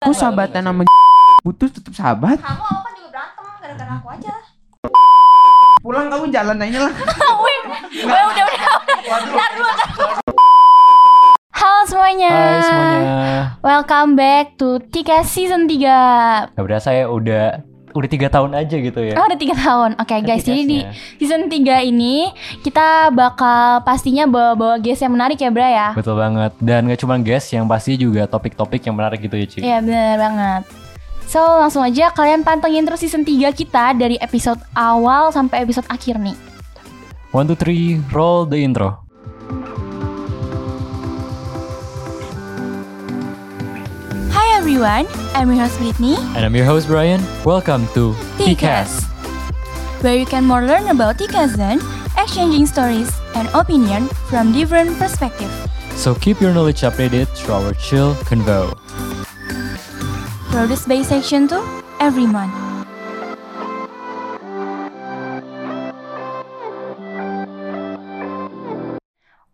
Aku sahabatan sama butuh tetap sahabat. Kamu awal kan juga berantem gara-gara aku aja. Pulang kamu jalan aja lah. Wih, udah udah udah. Ntar dulu, ntar dulu. Halo semuanya. Hai semuanya. Welcome back to Tika Season 3 Gak berasa ya udah udah tiga tahun aja gitu ya. Oh udah 3 tahun Oke guys jadi di Episodenya. season 3 ini Kita bakal pastinya bawa-bawa guest yang menarik ya Bra ya Betul banget. Dan gak cuma guest yang pasti juga topik-topik yang menarik gitu ya Ci. Iya bener banget So langsung aja kalian pantengin terus season 3 kita Dari episode awal sampai episode akhir nih One two three, roll the intro. Everyone, I'm your host Britney And I'm your host Brian. Welcome to Tikas, where you can more learn about Tikazen, exchanging stories and opinion from different perspectives. So keep your knowledge updated through our chill convo. Produced by Section 2 every month.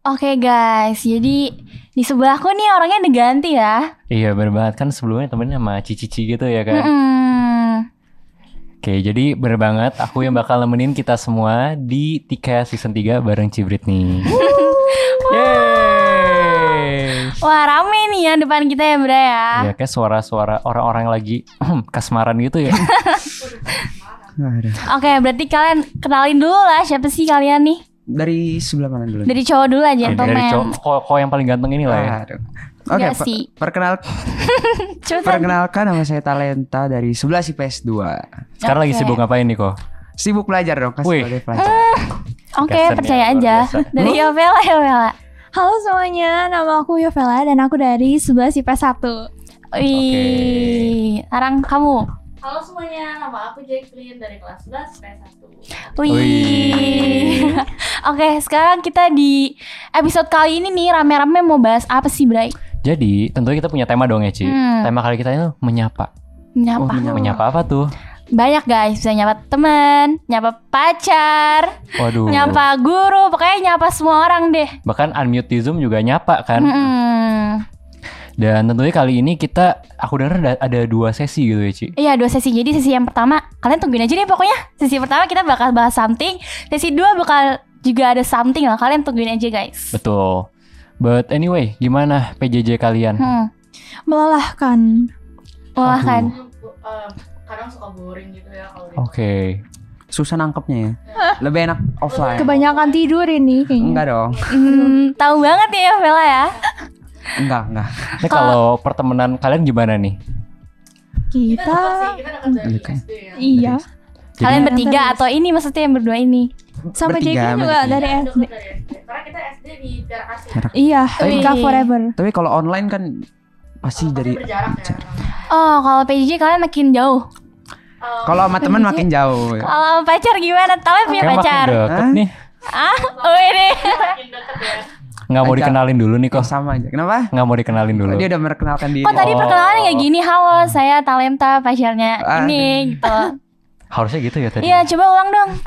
Oke guys, jadi di sebelahku nih orangnya udah ganti ya. Iya bener banget kan sebelumnya temennya sama Cici gitu ya kan. Mm-mm. Oke jadi bener banget aku yang bakal nemenin kita semua di Tika season 3 bareng Cibrit nih. Yeay. Wah rame nih ya depan kita ya Bra ya. Ya kayak suara-suara orang-orang lagi kasmaran gitu ya. Oke, berarti kalian kenalin dulu lah siapa sih kalian nih? Dari sebelah mana dulu? Dari cowok dulu aja, Dari gentleman. cowok kok, yang paling ganteng ini lah ya. Oke, Nggak per- sih. perkenal perkenalkan nama saya Talenta dari 11 IPS 2. Sekarang lagi Oke. sibuk ngapain nih kok? Sibuk belajar dong Wih. sebagai pelajar. Oke, Gasen ya, percaya luar aja. Dari Yovela, Yovela. Halo semuanya, nama aku Yovela dan aku dari 11 IPS 1 Wih, sekarang kamu. Halo semuanya, nama aku Jacqueline dari kelas 11 PS1 Wih. Wih. Oke, sekarang kita di episode kali ini nih rame-rame mau bahas apa sih, Bray? Jadi tentunya kita punya tema dong ya Ci. Hmm. Tema kali kita itu menyapa. Nyapa. Oh, menyapa. Menyapa apa tuh? Banyak guys, bisa nyapa teman, nyapa pacar, Waduh. nyapa guru, pokoknya nyapa semua orang deh. Bahkan unmute di Zoom juga nyapa kan. Mm-mm. Dan tentunya kali ini kita aku dengar ada, ada dua sesi gitu ya Ci. Iya dua sesi Jadi sesi yang pertama Kalian tungguin aja deh pokoknya Sesi pertama kita bakal bahas something Sesi dua bakal juga ada something lah Kalian tungguin aja guys Betul. But anyway, gimana PJJ kalian? hmm. Melelahkan kan Eh, Kadang suka boring gitu ya kalau Oke. Susah nangkepnya ya. Lebih enak offline. Kebanyakan tidur ini kayaknya Enggak dong. hmm, Tahu banget ya Vela ya Enggak, enggak. Ini kalau pertemanan kalian gimana nih? Kita Kita dekat sih, kita dekat dari Oke. SD ya Iya Kalian bertiga atau ini maksudnya yang berdua ini Sama Bertiga, Jackie juga bertiga. dari Kita SD SD Karena kita SD di Iya, Forever Tapi kalau online kan pasti dari berjarak ya Oh kalau PJJ kalian makin jauh Eh, kalau sama teman makin jauh. Kalau sama pacar gimana? Kalian punya Kayak makin pacar? deket nih. Ah, oh ini Makin deket ya Nggak mau dikenalin dulu nih Kok kok. sama aja. Kenapa? Nggak mau dikenalin dulu. Dia udah memperkenalkan diri. Kok tadi Oh. perkenalan kayak gini Halo saya Talenta pacarnya Ah. ini gitu Harusnya gitu ya tadi. Iya coba ulang dong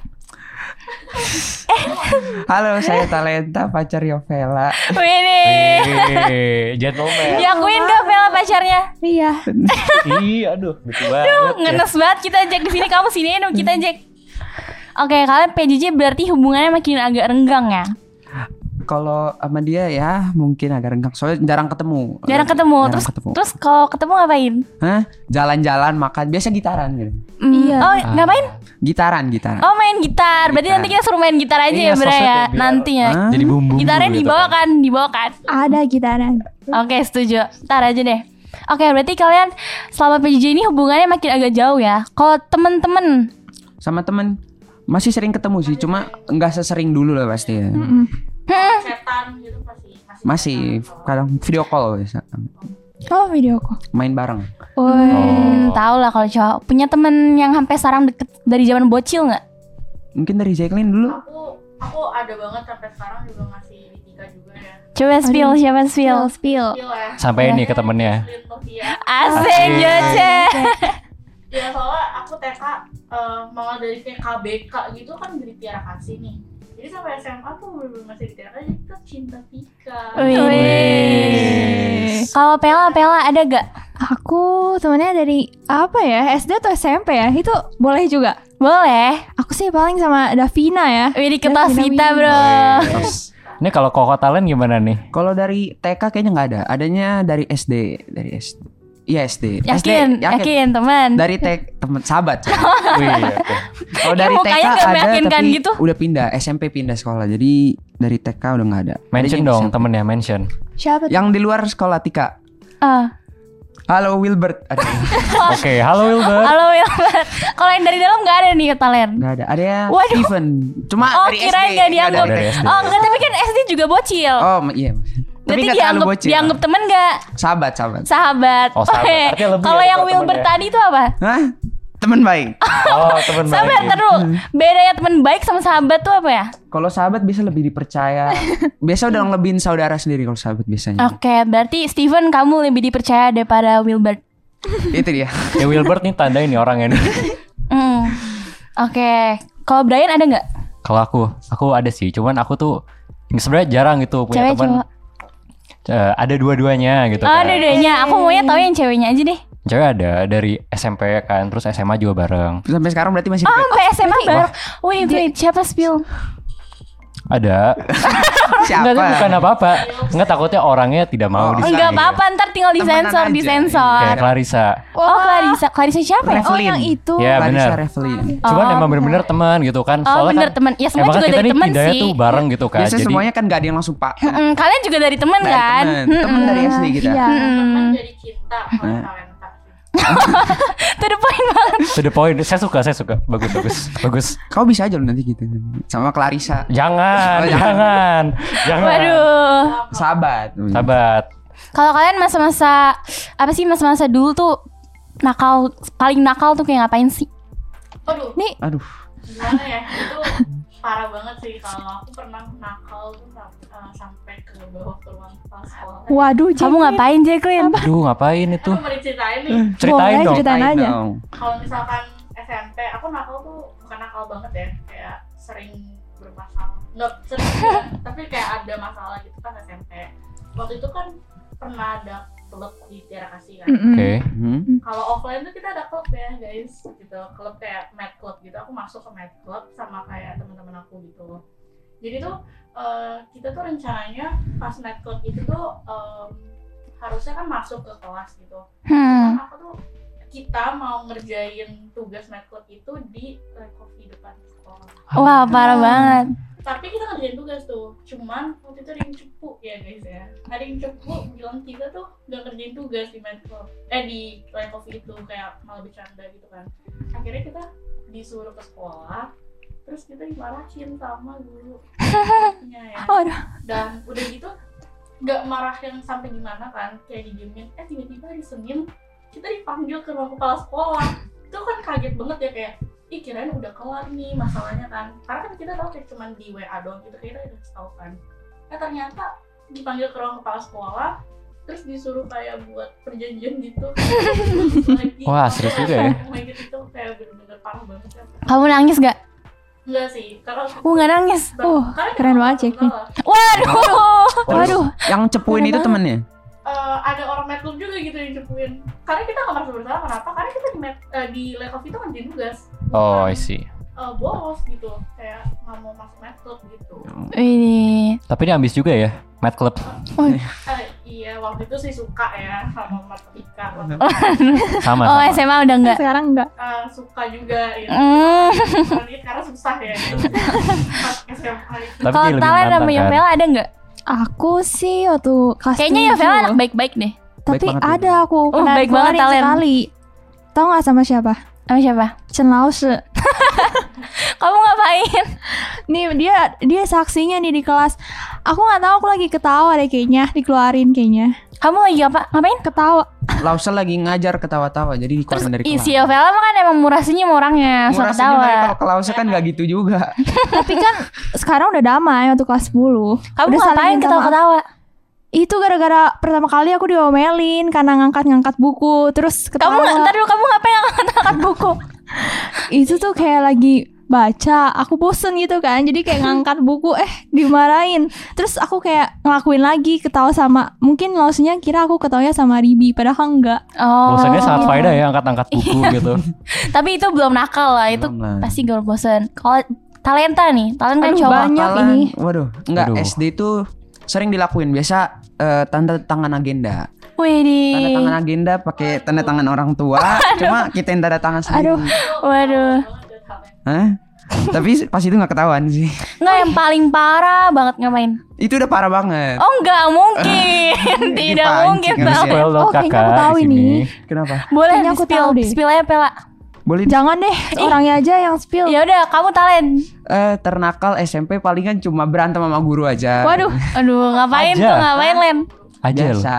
Halo, saya Talenta, pacar Yovela. Wih, gentleman. Diakuin gak Vela pacarnya? Iya Ih, aduh, lucu banget. ya. Ngenes banget kita Jack di sini kamu sini dong kita Jack. Oke, kalian PJJ berarti hubungannya makin agak renggang ya. Kalau sama dia ya mungkin agak renggang. Soalnya jarang ketemu. Jarang ketemu. Jarang terus ketemu. terus kalau ketemu ngapain? Hah? Jalan-jalan, makan. Biasa gitaran gitu. Hmm, Iya. Oh, ngapain? Gitaran, gitaran. Oh, main gitar. Berarti Gitar. nanti kita suruh main gitar aja Iya, ya, Bra sosmed ya. ya, Nantinya. Hah? Jadi bumbu. Gitarnya dibawa kan, dibawa kan. Ada gitaran Oke, setuju. Ntar aja deh. Oke, berarti kalian selama PJJ ini hubungannya makin agak jauh ya. Kalau temen-temen, Sama temen masih sering ketemu sih, cuma nggak sesering dulu lah pasti ya. Mm-mm. Setan gitu pasti Masih kadang video call biasa. Oh video call Main bareng. Woi hmm, tau lah kalau cowok punya temen yang sampai sekarang deket dari zaman bocil nggak? Mungkin dari Jacqueline dulu. Aku aku ada banget sampai sekarang juga masih juga ya Coba spill, siapa spill? Spill spill ya Sampai ini ke temennya. Asik. Joce. Ya soalnya aku TK eh, malah dari kayak KBK gitu kan dari Tiara Kasih nih Jadi sampai SMA tuh bener-bener masih di Tiara Kasih Kita cinta Tika Wih. Wih. Kalau Pela, Pela ada gak? Aku temennya dari apa ya? SD atau SMP ya? Itu boleh juga. Boleh. Aku sih paling sama Davina ya. Wih, di kelas Davina kita, Wina. Bro. Ini kalau koko talent gimana nih? Kalau dari TK kayaknya nggak ada. Adanya dari SD, dari SD. Iya SD. Yakin, SD, yakin, teman. Dari TK teman sahabat. Wih, oke. Kalau dari mukanya TK nggak ada tapi gitu. udah pindah SMP pindah sekolah. Jadi dari TK udah nggak ada. Mention Adanya dong SMP. temennya, mention. Siapa tuh? Yang di luar sekolah Tika. Ah. Halo Wilbert. Oke, halo Wilbert. Halo Wilbert. Kalau yang dari dalam nggak ada nih talent. nggak ada. Ada ya Waduh. Steven. Cuma Oh, dari kirain SD. nggak dianggap. Dari. Oh enggak, tapi kan SD juga bocil. Oh iya. Berarti Tapi nggak terlalu dianggap bocil. dianggap temen nggak? Sahabat, sahabat. Sahabat. Oh, sahabat. Lebih Kalau ya yang Wilbert temen ya. tadi itu apa? Hah? Teman baik. Oh, teman baik. Sabar, ntar dulu. Bedanya teman baik sama sahabat tuh apa ya? Kalau sahabat bisa lebih dipercaya. Biasa udah ngelebihin saudara sendiri kalau sahabat biasanya. Oke, berarti Steven kamu lebih dipercaya daripada Wilbert. Itu dia. Ya Wilbert nih tanda ini orangnya nih. Hmm. Oke. Kalau Brian ada nggak? Kalau aku, aku ada sih. Cuman aku tuh sebenarnya jarang gitu punya Cewek teman. Eh, ada dua-duanya gitu Oh, kan. dua-duanya. Aku maunya tahu yang ceweknya aja deh. Cewek ada dari SMP kan, terus SMA juga bareng. Sampai sekarang berarti masih Oh, sampai SMA baru. Wait, wait, siapa spill? Ada. Siapa? Enggak, bukan apa-apa. Enggak takutnya orangnya tidak mau Oh, di Enggak apa-apa, ntar tinggal Temenan disensor, aja. disensor. Kayak Clarissa. Oh, Clarissa. Clarissa siapa ya? Oh yang itu. Ya Clarissa benar. Revelin. Cuman Oh. emang bener-bener teman gitu kan. Oh, bener kan teman. Ya semua emang juga dari teman sih. tuh bareng gitu kan. Biasanya Jadi semuanya kan gak ada yang langsung pak. Kalian juga dari teman Dari kan? Temen dari SD kita. Iya. Temen jadi cinta Nah. To the point banget. to the point. Saya suka, saya suka. Bagus, bagus. Bagus. Kau bisa aja loh nanti gitu. Sama Clarissa. Jangan, Oh, jangan. jangan. Waduh. Sahabat. Sahabat. Kalau kalian masa-masa apa sih masa-masa dulu tuh nakal paling nakal tuh kayak ngapain sih? Aduh, Nih Aduh. gimana ya? Itu parah banget sih kalau aku pernah nakal tuh sam- sampai ke bawah ke ruang sekolah. Waduh, Kamu ngapain Jacqueline? Aduh, ngapain itu? Aku mau diceritain nih. Ceritain Boleh, dong. ceritain aja. dong. Kalau misalkan SMP, aku nakal tuh bukan nakal banget ya, kayak sering bermasalah. Nggak sering tapi kayak ada masalah gitu kan SMP. Waktu itu kan pernah ada klub di Tiara Kasih kan. Oke. Hmm. Kalau offline tuh kita ada klub ya guys, gitu. Klub kayak Mad Club gitu. Aku masuk ke Mad Club sama kayak teman-teman aku gitu. Jadi tuh eh, kita tuh rencananya pas Mad Club itu tuh em, harusnya kan masuk ke kelas gitu. Hmm. Aku tuh kita mau ngerjain tugas Club itu di coffee depan sekolah. Wah, parah banget. Tapi kita ngerjain tugas tuh. Cuman waktu itu ada yang cepu ya guys ya. Ada yang cepu bilang kita tuh gak ngerjain tugas di Club. Eh di Line Coffee itu kayak malah bercanda gitu kan. Akhirnya kita disuruh ke sekolah. Terus kita dimarahin sama guru. ya. Waduh. Dan udah gitu gak marah yang sampai gimana kan. Kayak didiemin. Eh tiba-tiba hari Senin kita dipanggil ke ruang kepala sekolah. Itu kan kaget banget ya kayak ih kirain udah kelar nih masalahnya kan karena kan kita tahu kayak cuman di WA doang gitu kita udah tahu kan eh ternyata dipanggil ke ruang kepala sekolah terus disuruh kayak buat perjanjian gitu lagi Wah, serius juga ya. lagi itu kayak bener-bener parah banget ya Kamu nangis gak? Enggak sih karena Uh, nggak nangis. Uh, keren banget, salah. Waduh. Waduh. Yang cepuin itu temennya. Eh, ada orang medclub juga gitu yang cepuin karena kita nggak merasa bersalah kenapa karena kita di med, eh, di Lekov itu ngerjain tugas Oh, I see. eh, bolos gitu kayak nggak mau masuk medclub gitu Ini. Tapi ini ambis juga ya, Mad Club. Eh, iya waktu itu sih suka ya sama matematika Sama Oh, sama. SMA udah enggak? Sekarang enggak. Eh, suka juga gitu Hmm. karena, karena susah ya gitu. Pas SMA itu Tapi Kalau menantang sama kan. Yovela ada nggak? Aku sih waktu kelas Kayaknya. Yovela anak baik-baik deh. Tapi Baik ya. ada aku Oh, baik banget, Talen. sekali. Tahu nggak sama siapa? Sama siapa? Chen Lao Shi. Kamu ngapain? Nih dia dia saksinya nih di kelas. Aku nggak tahu aku lagi ketawa deh kayaknya dikeluarin kayaknya. Kamu lagi apa? Ngapain? Ketawa. Lausel lagi ngajar ketawa-tawa jadi Terus dikeluarin dari ih, kelas. si Yovela mah kan emang murah senyum orangnya, Murah senyum ketawa. kalau ke Lausel kan gak gitu juga. Tapi kan sekarang udah damai waktu kelas 10. Kamu udah ngapain ketawa-ketawa? Itu gara-gara pertama kali aku diomelin karena ngangkat-ngangkat buku terus Kamu ketawa. nggak ntar dulu kamu ngapain ngangkat buku? itu tuh kayak lagi baca, aku bosen gitu kan. Jadi kayak ngangkat buku eh dimarahin. Terus aku kayak ngelakuin lagi ketawa sama mungkin maksudnya kira aku ketawanya sama Ribi padahal enggak. Oh. Bosannya sangat faedah ya angkat-angkat buku gitu. Tapi itu belum nakal lah, itu Belum pasti gak bosan. Kalau talenta nih, talenta Aduh, cowok. banyak Bakalan- ini. Waduh, enggak Waduh. SD itu sering dilakuin biasa eh, tanda tangan agenda. Wih Tanda tangan agenda pakai tanda tangan orang tua, cuma kita yang tanda tangan sendiri. Aduh. Waduh. Hah? Tapi pas itu nggak ketahuan sih. Nggak yang paling parah banget ngapain? Itu udah parah banget. Oh nggak mungkin, tidak mungkin Oh, kayaknya aku tahu ini. Kenapa? Boleh aku spill, tahu deh. spill aja Pela. Boleh Jangan deh, orangnya aja yang spill. Ya udah, kamu talent. eh ternakal SMP palingan cuma berantem sama guru aja. Waduh, Aduh, ngapain Aja. tuh? Ngapain Len? Aja. Biasa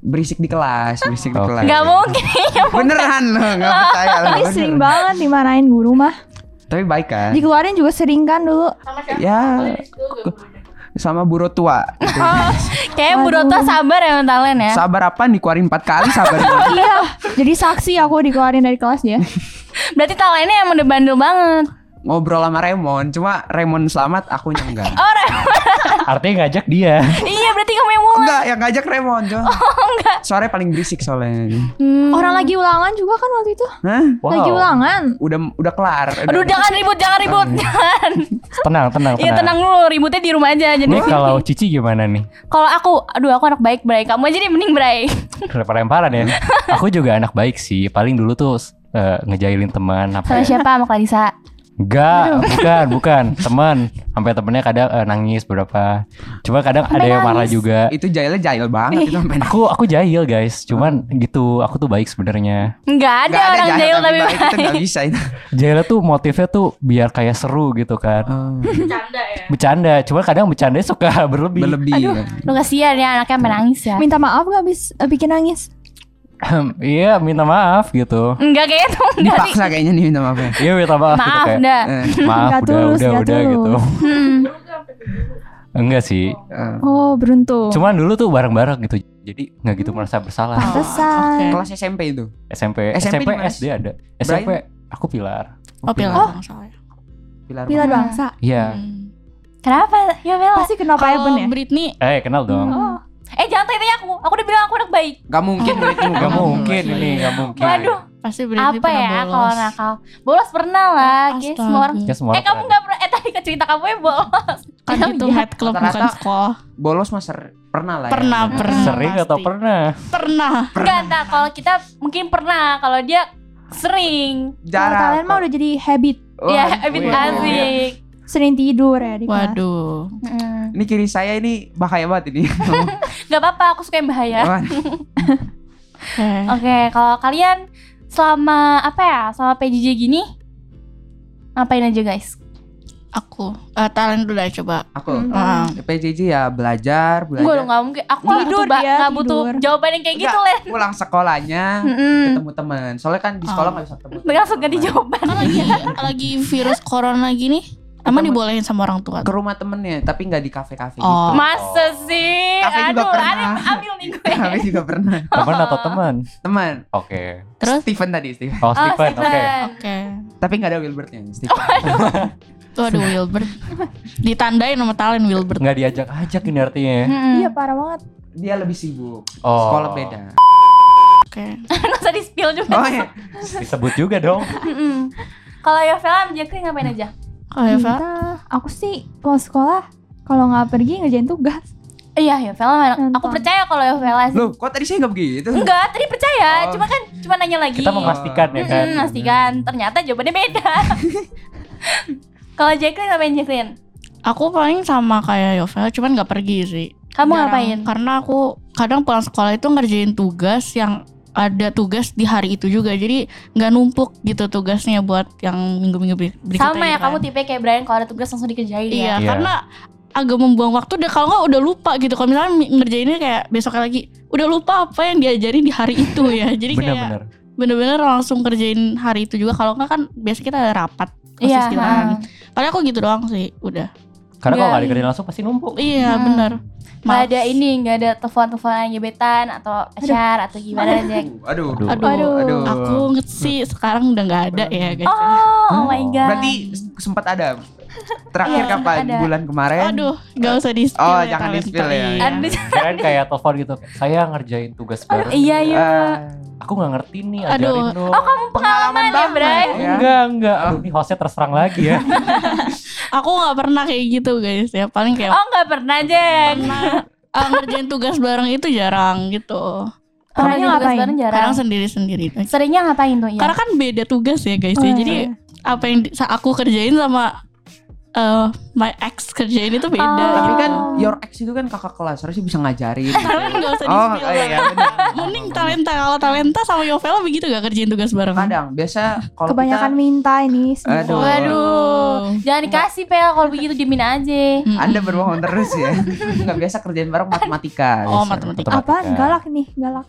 berisik di kelas, berisik di kelas. Nggak mungkin. Beneran loh, nggak percaya loh. ini sering banget dimarahin guru mah. Tapi baik kan? Dikeluarin juga sering kan dulu. Sama siapa? Ya. Sama buro tua. Gitu. Kayak Bu Rota sabar ya sama talent ya. Sabar apa dikeluarin empat kali sabar. iya, jadi saksi aku dikeluarin dari kelas dia. Berarti talentnya emang udah bandel banget. Ngobrol sama Raymond, cuma Raymond selamat, aku enggak. Oh, Re- Artinya ngajak dia. iya berarti kamu yang mulai. Enggak, yang ngajak Raymond, Jo. Oh, enggak. Suaranya paling berisik soalnya. Hmm. Orang lagi ulangan juga kan waktu itu. Hah? Lagi ulangan. Udah udah kelar. Aduh, jangan ribut, jangan ribut. Jangan. Tenang, tenang, Iya, tenang dulu. Ributnya di rumah aja. Jadi Ini kalau Cici gimana nih? kalau aku, aduh aku anak baik, Bray. Kamu aja nih mending, Bray. Lempar-lemparan ya. Aku juga anak baik sih. Paling dulu tuh eh, ngejailin teman apa Sama ya? siapa? Sama Kalisa. Enggak, bukan, bukan. Teman. Sampai temennya kadang eh, nangis beberapa. Cuma kadang ada Sampai yang marah nangis. juga. Itu jahilnya jahil banget itu sampai Aku aku jahil guys. Cuman gitu. Aku tuh baik sebenarnya. Enggak ada Nggak orang jahil tapi baik. Itu bisa itu. Jahilnya tuh motifnya tuh biar kayak seru gitu kan. Oh, Bercanda ya? Bercanda. Cuma kadang bercandanya suka berlebih. berlebih. Lu kasihan ya anaknya sampai nangis ya. Minta maaf gak bis eh, bikin nangis? iya, minta maaf gitu. Enggak kayak itu enggak. Dipaksa kayaknya nih minta maaf ya. Iya, minta maaf, gitu Maaf kayak. dah. Eh, Maaf udah tulus, udah udah tulus. gitu. Hmm. Enggak sih. eh. Oh, beruntung. Cuman dulu tuh bareng-bareng gitu. Jadi nggak gitu merasa bersalah. Pantesan. Kelas SMP itu. SMP, SMP SMP, SD ada. SMP aku pilar. Oh, pilar Oh. ya. Pilar. Pilar Hmm. bangsa. Iya. Hmm. Kenapa? Ya Bella. Pasti kenapa ya? Britney Eh kenal dong. Oh, Eh jangan tanya aku. Aku udah bilang aku anak baik. Gak mungkin itu. Gak mungkin ini, gak mungkin. Waduh. pasti Britney Apa pernah ya bolos. kalau nakal? Bolos pernah lah. Astaga. semua orang. Ya semua Eh kamu pernah. nggak pernah? Eh tadi cerita kamu ya bolos. Kan itu Iya. head club bukan sekolah. Bolos mas ser- pernah lah. ya. Pernah, pernah. Sering atau pasti. pernah? Pernah. Enggak, enggak. Kalau kita mungkin pernah. Kalau dia sering. kalau Jarang. kalian mah udah jadi habit. Wah, ya, habit asik. Sering tidur ya di kelas. Waduh. Mm. Ini kiri saya ini bahaya banget ini. Gak apa-apa, aku suka yang bahaya. Oke. Oke, kalau kalian selama apa ya, selama PJJ gini, ngapain aja guys? Aku eh, talent dulu deh coba. Aku Hmm. Ah. PJJ ya belajar, belajar. Gue nggak mungkin, aku nggak Tidur butuh, dia, nggak butuh tidur. jawaban yang kayak gitu Enggak, Len. Pulang sekolahnya Mm-mm. ketemu teman. Soalnya kan di sekolah Oh. nggak bisa ketemu. Langsung ganti jawaban. Lagi lagi virus corona gini, emang dibolehin sama orang tua? Ke rumah temennya, tapi nggak di kafe-kafe Oh. gitu. Masa sih? Kafe juga Aduh, pernah. aneh, ambil nih gue. Kafe juga pernah. Teman atau teman? Teman. Oke. Terus? Steven tadi, Steven. Oh, Stephen, oke. Stephen. Oke. Tapi nggak ada Wilbertnya, Steven. Tuh ada Wilbert. Ditandain sama talent Wilbert. Nggak diajak-ajak ini artinya ya? Mm-mm. Iya parah banget. Dia lebih sibuk. Oh. Sekolah beda. Oke. Nggak usah di spill juga. Oh iya. Disebut juga dong. Kalau Yovela Jacqueline ngapain aja? Oh ya, Vel? Aku sih pulang sekolah kalau nggak pergi ngerjain tugas. Iya, Yovela mana? Nonton. Aku percaya kalau Yovela sih. Loh, kok tadi saya nggak begitu? Enggak, tadi percaya. Oh. Cuma kan cuma nanya lagi. Kita memastikan ya kan. Mm-mm, memastikan. Ternyata jawabannya beda. Kalau Jacqueline ngapain Jacqueline? Aku paling sama kayak Yovel, cuman nggak pergi sih. Kamu Jarang. ngapain? Karena aku kadang pulang sekolah itu ngerjain tugas yang ada tugas di hari itu juga. Jadi nggak numpuk gitu tugasnya buat yang minggu-minggu ber- berikutnya. Sama ya gitu kamu kan. tipe kayak Brian kalau ada tugas langsung dikerjain Iya, ya. Iya. karena agak membuang waktu deh kalau nggak udah lupa gitu. Kalau misalnya mi- ngerjainnya kayak besoknya lagi udah lupa apa yang diajarin di hari itu ya. Jadi kayak Bener-bener. bener-bener langsung kerjain hari itu juga. Kalau nggak kan biasa kita ada rapat. Iya. Kan. Paling aku gitu doang sih, udah. Karena kalau Nggak. nggak dikerjain langsung pasti numpuk. Iya, Hmm. bener. Nggak Maaf. ada ini, nggak ada telepon-teleponan gebetan atau pacar atau gimana Jack? Aduh. Aduh. Aduh, Aduh. aku nget sih sekarang udah nggak ada ya guys. Oh, oh my god. Berarti sempat ada. Terakhir Iya, kapan? ada. Bulan kemarin. Aduh, gak usah di spill Oh, ya, jangan talenta. di-spill ya. Iya. Aduh, Kirain kayak telepon gitu. Saya ngerjain tugas bareng. iya iya. Ah, Aku nggak ngerti nih, Aduh. ajarin dong. Oh kamu pengalaman ya Bray? ya. Enggak, enggak. Aduh, ini hostnya terserang lagi ya. Aku gak pernah kayak gitu guys ya. Paling kayak Oh nggak pernah Jeng. pernah ah, ngerjain tugas bareng itu jarang gitu. Pernah ngapain? bareng jarang. Kadang sendiri-sendiri. Seringnya ngapain tuh ya? Karena kan beda tugas ya guys Oh, ya. iya. Jadi apa yang di- aku kerjain sama eh, my ex kerjain itu beda. Oh. Tapi gitu. kan your ex itu kan kakak kelas, harusnya bisa ngajarin. Tapi gak usah di Oh, spill. iya, iya. Mending talenta kalau talenta sama Yovela begitu gak kerjain tugas bareng. Kadang biasa kalau Kebanyakan kita, minta ini. semua. Aduh. Waduh, jangan dikasih pel kalau begitu diemin aja. Anda berbohong terus ya. Nggak biasa kerjain bareng matematika. Oh, matematika. Apaan? Galak nih, galak.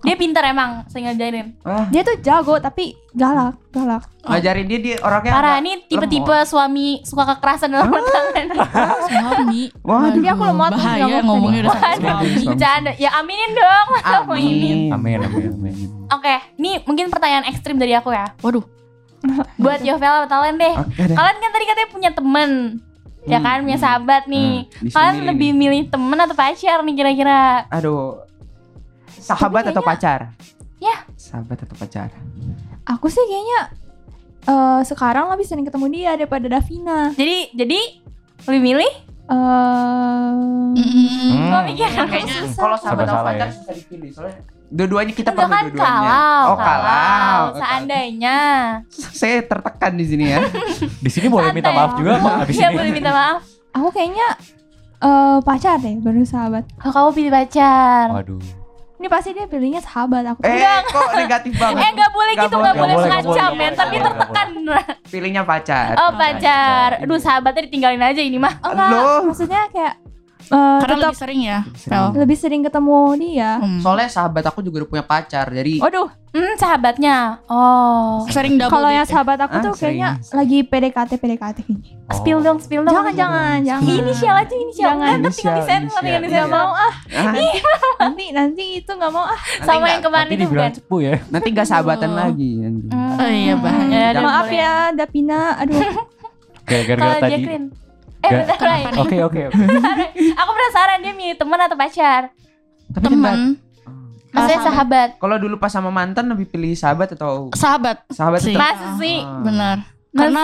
Dia pintar emang, saya ngajarin. Wah, Dia tuh jago tapi galak, galak. ngajarin dia dia orangnya Parah nih tipe-tipe lemot. suami suka kekerasan dalam rumah tangga. Suami. Waduh. Jadi aku lemot tuh Bahaya ngomongnya udah suami. Bercanda. Ya aminin dong. Mau ini. Amin. Amin, amin, amin. Oke, ini mungkin pertanyaan ekstrim dari aku ya. Waduh. Buat Yovela Talen deh. Kalian kan tadi katanya punya temen. Ya Hmm, kan, punya sahabat nih. Hmm, Kalian lebih milih temen atau pacar nih kira-kira? Aduh. Sahabat atau pacar? Ya. Sahabat atau pacar? Aku sih kayaknya eh sekarang lebih sering ketemu dia daripada Davina. Jadi, jadi lebih milih? Eh. Kok mikir Kayaknya kalau sahabat atau pacar ya. susah dipilih soalnya dua-duanya kita Enggak perlu kan dua-duanya. kalau, oh, kalau. Seandainya. Saya tertekan di sini ya. Di sini boleh minta maaf juga kok abis Iya ini. boleh minta maaf. aku kayaknya eh pacar deh, baru sahabat. Oh, kamu pilih pacar. Waduh. Ini pasti dia pilihnya sahabat aku. eh, kok negatif banget? Eh nggak boleh gitu, nggak boleh mengancam men. Tapi tertekan. Pilihnya pacar. Oh pacar. Aduh sahabatnya ditinggalin aja ini mah. Enggak, Loh. maksudnya kayak eh Karena tetap lebih sering ya. Sering. Pel. lebih sering ketemu dia. Hmm. Soalnya sahabat aku juga udah punya pacar, jadi Waduh, Hmm sahabatnya. Oh. sering double kalau yang ya. sahabat aku Ah, tuh sering. kayaknya lagi PDKT PDKT kayaknya. Spill dong, spill dong. Jangan jangan jangan. Inisial aja inisial. Jangan. Kan tinggal di Inisial, sensor, tinggal di inisial. Gak sensor. mau ah, ah, nanti nanti itu gak mau ah. nanti Sama nggak- yang kemarin Nanti itu bukan. cepu ya. nanti nggak sahabatan Oh. lagi nanti. Hmm. Oh iya, bahaya. Ya, udah Maaf ya Davina, aduh. Gara-gara Kalau tadi. Eh bentar Ray. Oke, oke, oke. Aku penasaran dia milih teman atau pacar? Tapi Teman, Maksudnya Ah, sahabat. Kalau dulu pas sama mantan lebih pilih sahabat atau sahabat. sahabat Sih. Masa sih? Ah. Benar. Karena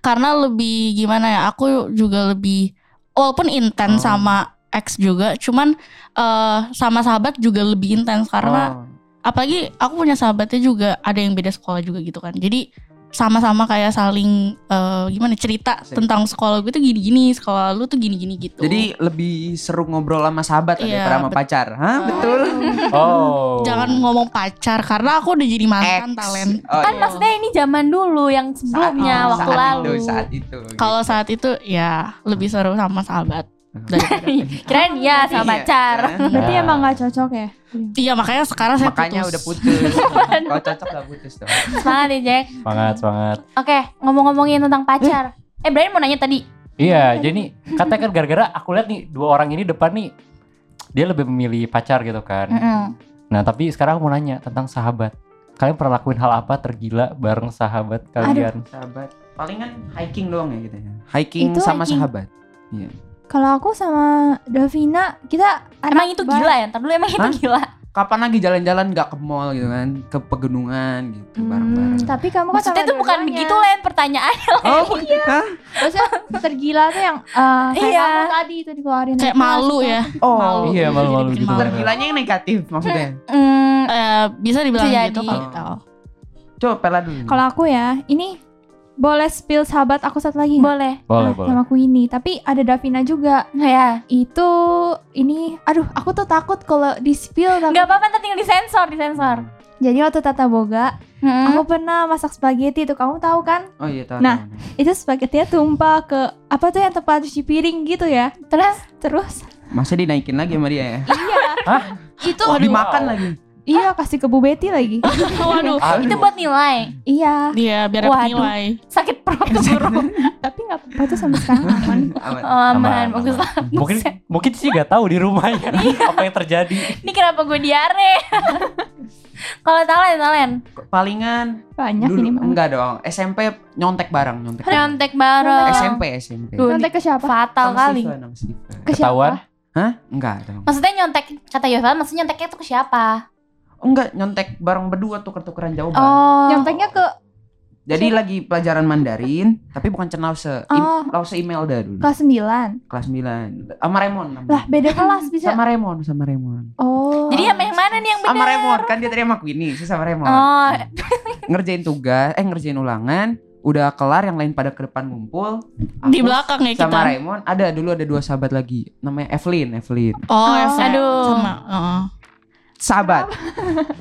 karena lebih gimana ya? Aku juga lebih walaupun intens Oh. sama ex juga, cuman eh, sama sahabat juga lebih intens karena Oh. apalagi aku punya sahabatnya juga ada yang beda sekolah juga gitu kan. Jadi sama-sama kayak saling eh, gimana cerita Cerita. tentang sekolah gue tuh gini-gini, sekolah lu tuh gini-gini gitu. Jadi lebih seru ngobrol sama sahabat Iya, daripada sama bet- pacar. Hah, betul? Oh. jangan ngomong pacar karena aku udah jadi mantan Ex. talent. Oh, Kan iya. maksudnya ini zaman dulu yang sebelumnya Saat- waktu saat lalu. Itu, saat itu. Kalau gitu. saat itu ya lebih seru sama sahabat. Daripada- Kirain dia sama Iya. pacar. Berarti Nah. emang gak cocok ya? Iya makanya sekarang saya Makanya putus. udah putus. Kalau cocok udah putus tuh. Semangat ya Jack. Semangat, semangat. Oke, ngomong-ngomongin tentang pacar. Eh Brian mau nanya tadi. Iya, jadi katanya kan gara-gara aku lihat nih dua orang ini depan nih dia lebih memilih pacar gitu kan. Mm-mm. Nah, tapi sekarang aku mau nanya tentang sahabat. Kalian pernah lakuin hal apa tergila bareng sahabat kalian? Sahabat. Palingan hiking doang ya gitu ya. Hiking Itu sama hiking. sahabat. Iya. Kalau aku sama Davina, kita Emang itu gila ya? Ntar dulu emang itu Hah? gila. Kapan lagi jalan-jalan nggak ke mall gitu kan? Ke pegunungan gitu Hmm, bareng-bareng. Tapi kamu kan Maksudnya tuh bukan begitu Len pertanyaannya. Oh, hah? Maksudnya tergila tuh yang eh kayak Iya. kamu tadi itu dikeluarin Kayak malu gitu. ya. Oh, Malu. Iya, malu-malu gitu. malu. tergilanya yang negatif maksudnya. Hmm, Eh, bisa dibilang Bisa gitu jadi. kali tau. Coba Pela dulu. Kalau aku ya, ini boleh spill sahabat aku satu lagi nggak? boleh. Boleh, Nah, boleh. Sama aku ini, tapi ada Davina juga. Ya. Itu ini, aduh, aku tuh takut kalau di spill. Enggak apa-apa tinggal disensor, disensor. Jadi waktu Tata Boga, Hmm. aku pernah masak spaghetti tuh, kamu tahu kan? Oh iya tahu. Nah. tahu. Itu spaghettinya tumpah ke apa tuh yang tempat cuci piring gitu ya. Terus Terus masa dinaikin lagi sama dia ya? iya. Hah? Itu Dimakan lagi. Iya kasih ke Bu Betty lagi. Waduh. itu buat nilai. iya, Dia biar dapat Waduh. nilai. Sakit perut tuh guru. tapi nggak apa-apa tuh sampai sekarang aman. Aman. Oh, aman, Aman, bagus aman. lah. Mungkin mungkin sih gak tahu di rumahnya apa yang terjadi. Ini kenapa gue diare? Kalau Talen, Talen. Palingan Banyak dulu ini mah. enggak dong. SMP nyontek bareng, nyontek. Nyontek bareng. SMP SMP. Duh, Nanti ke siapa? Fatal Sama kali. Steven. Ke Ketahuan? siapa? Hah? Enggak dong. Maksudnya nyontek kata Yovan, maksudnya nyonteknya tuh ke siapa? Enggak, nyontek bareng berdua tuker-tukeran jawaban. Oh. Nyonteknya ke Jadi lagi pelajaran Mandarin, tapi bukan cenause. Im, Oh. Lause Imelda dulu. kelas 9. Kelas 9. Sama Remon namanya. Lah, beda kelas bisa. Sama Remon, sama Remon. Oh. Jadi sama yang mana nih yang benar? Sama Remon, kan dia tadi sama Queenie, saya sama Remon. Oh, Ngerjain tugas, eh ngerjain ulangan, udah kelar yang lain pada ke depan ngumpul. Di belakang ya sama kita. Raymond ada dulu ada dua sahabat lagi namanya Evelyn Evelyn Oh, Oh. Eva. Aduh. Sama. heeh. Sahabat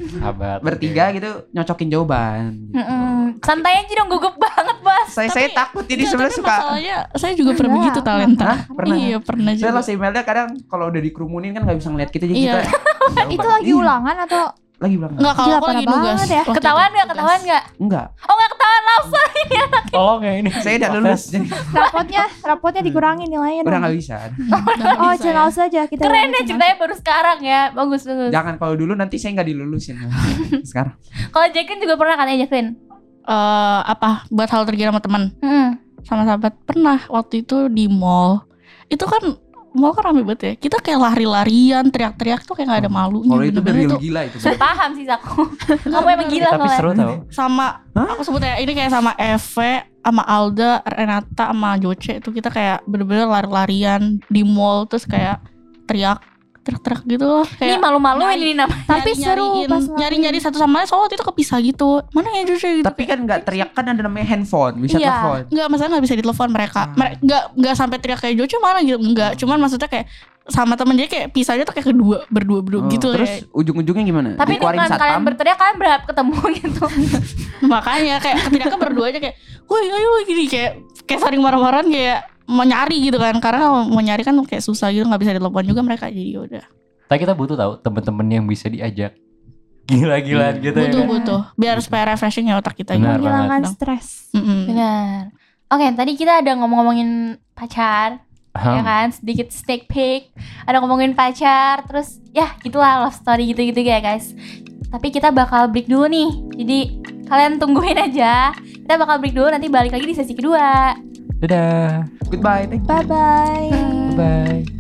Sahabat. bertiga gitu nyocokin jawaban gitu. santai aja dong gugup banget bos. saya saya takut jadi Enggak, sebenarnya tapi suka masalahnya saya juga pernah Enggak, begitu talenta. Hah? pernah Iya, pernah saya juga. lo emailnya kadang kalau udah dikerumunin kan nggak bisa ngeliat kita jadi Iya. kita. Itu lagi Iya, ulangan atau lagi ulangan Enggak kalau aku lagi nugas. ya. Ketahuan nggak? Ketahuan nggak? enggak Oh nggak ketahuan langsung. Tolong ya ini. saya udah lulus rapotnya rapotnya dikurangin nilainya udah nggak bisa Udah Oh, ya. channel saja kita. Keren deh ceritanya baru sekarang ya. Bagus bagus. jangan kalau dulu nanti saya nggak dilulusin sekarang Kalau Jacqueline juga pernah kan ya Jacqueline? Eh, apa buat hal tergila sama teman Hmm. sama sahabat pernah waktu itu di mall itu kan mall kan rame banget ya. Kita kayak lari-larian teriak-teriak tuh kayak nggak ada malunya kalau itu dari itu gila itu Paham sih aku. Kamu emang gila Tapi seru tau. sama aku sebut ya ini kayak sama Eve sama Alda Renata sama Joce itu kita kayak bener-bener lari-larian di mall terus kayak teriak teriak-teriak gitu loh Ini kayak malu-maluin nyari- ini namanya. Tapi seru pas nyari-nyari satu sama lain soalnya waktu itu kepisah gitu mana ya Joce gitu tapi kan nggak teriak kan ada namanya handphone bisa Iya. telepon Enggak, masalah nggak bisa ditelepon mereka. Hmm. Mereka enggak enggak sampai teriak kayak Jojo mana gitu. Enggak, cuman maksudnya kayak sama temen dia kayak pisahnya tuh kayak kedua, berdua berdua Oh, gitu terus kayak. ujung-ujungnya gimana Tapi dengan kalian berteriak kalian berharap ketemu gitu. Makanya kayak ketika berdua aja kayak, "Woi, ayo gini kayak kayak saling marah-marahan kayak mau nyari gitu kan. Karena mau nyari kan kayak susah gitu, nggak bisa ditelepon juga mereka jadi ya udah. Tapi kita butuh tahu temen-temen yang bisa diajak gila-gilaan Iya. gitu ya butuh kan. butuh biar supaya refreshing ya otak kita Benar gitu. Menghilangkan stres. Mm-mm. Benar. Oke, tadi kita ada ngomong-ngomongin pacar, ya Ahem. kan? Sedikit sneak peek. Ada ngomongin pacar, terus ya gitulah love story gitu-gitu ya guys. Tapi kita bakal break dulu nih. Jadi kalian tungguin aja. Kita bakal break dulu nanti balik lagi di sesi kedua. Dadah. goodbye thank you Bye bye. Bye.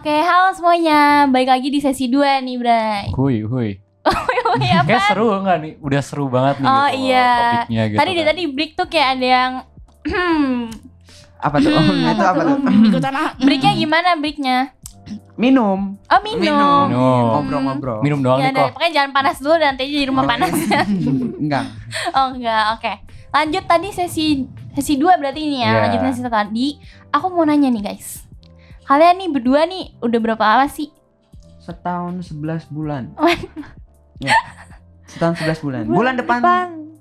Oke, halo semuanya. Balik lagi di sesi 2 nih, Bray. Hui, hui. Kayak seru enggak nih? Udah seru banget nih Oh, gitu iya. topiknya gitu. tadi kan. tadi break tuh kayak ada yang apa tuh oh, itu apa tuh Ikutan ah. breaknya gimana breaknya? Minum. Oh minum. Minum. Ngobrol-ngobrol. Minum doang Ya nih kok. pokoknya jangan panas dulu dan nanti di rumah panas. Enggak. oh enggak, oke. Lanjut tadi sesi sesi 2 berarti ini ya. Iya. Lanjut sesi tadi. Aku mau nanya nih guys. Kalian nih berdua nih udah berapa lama sih? Setahun 11 bulan. Oh. ya. Setahun 11 bulan. Bulan depan,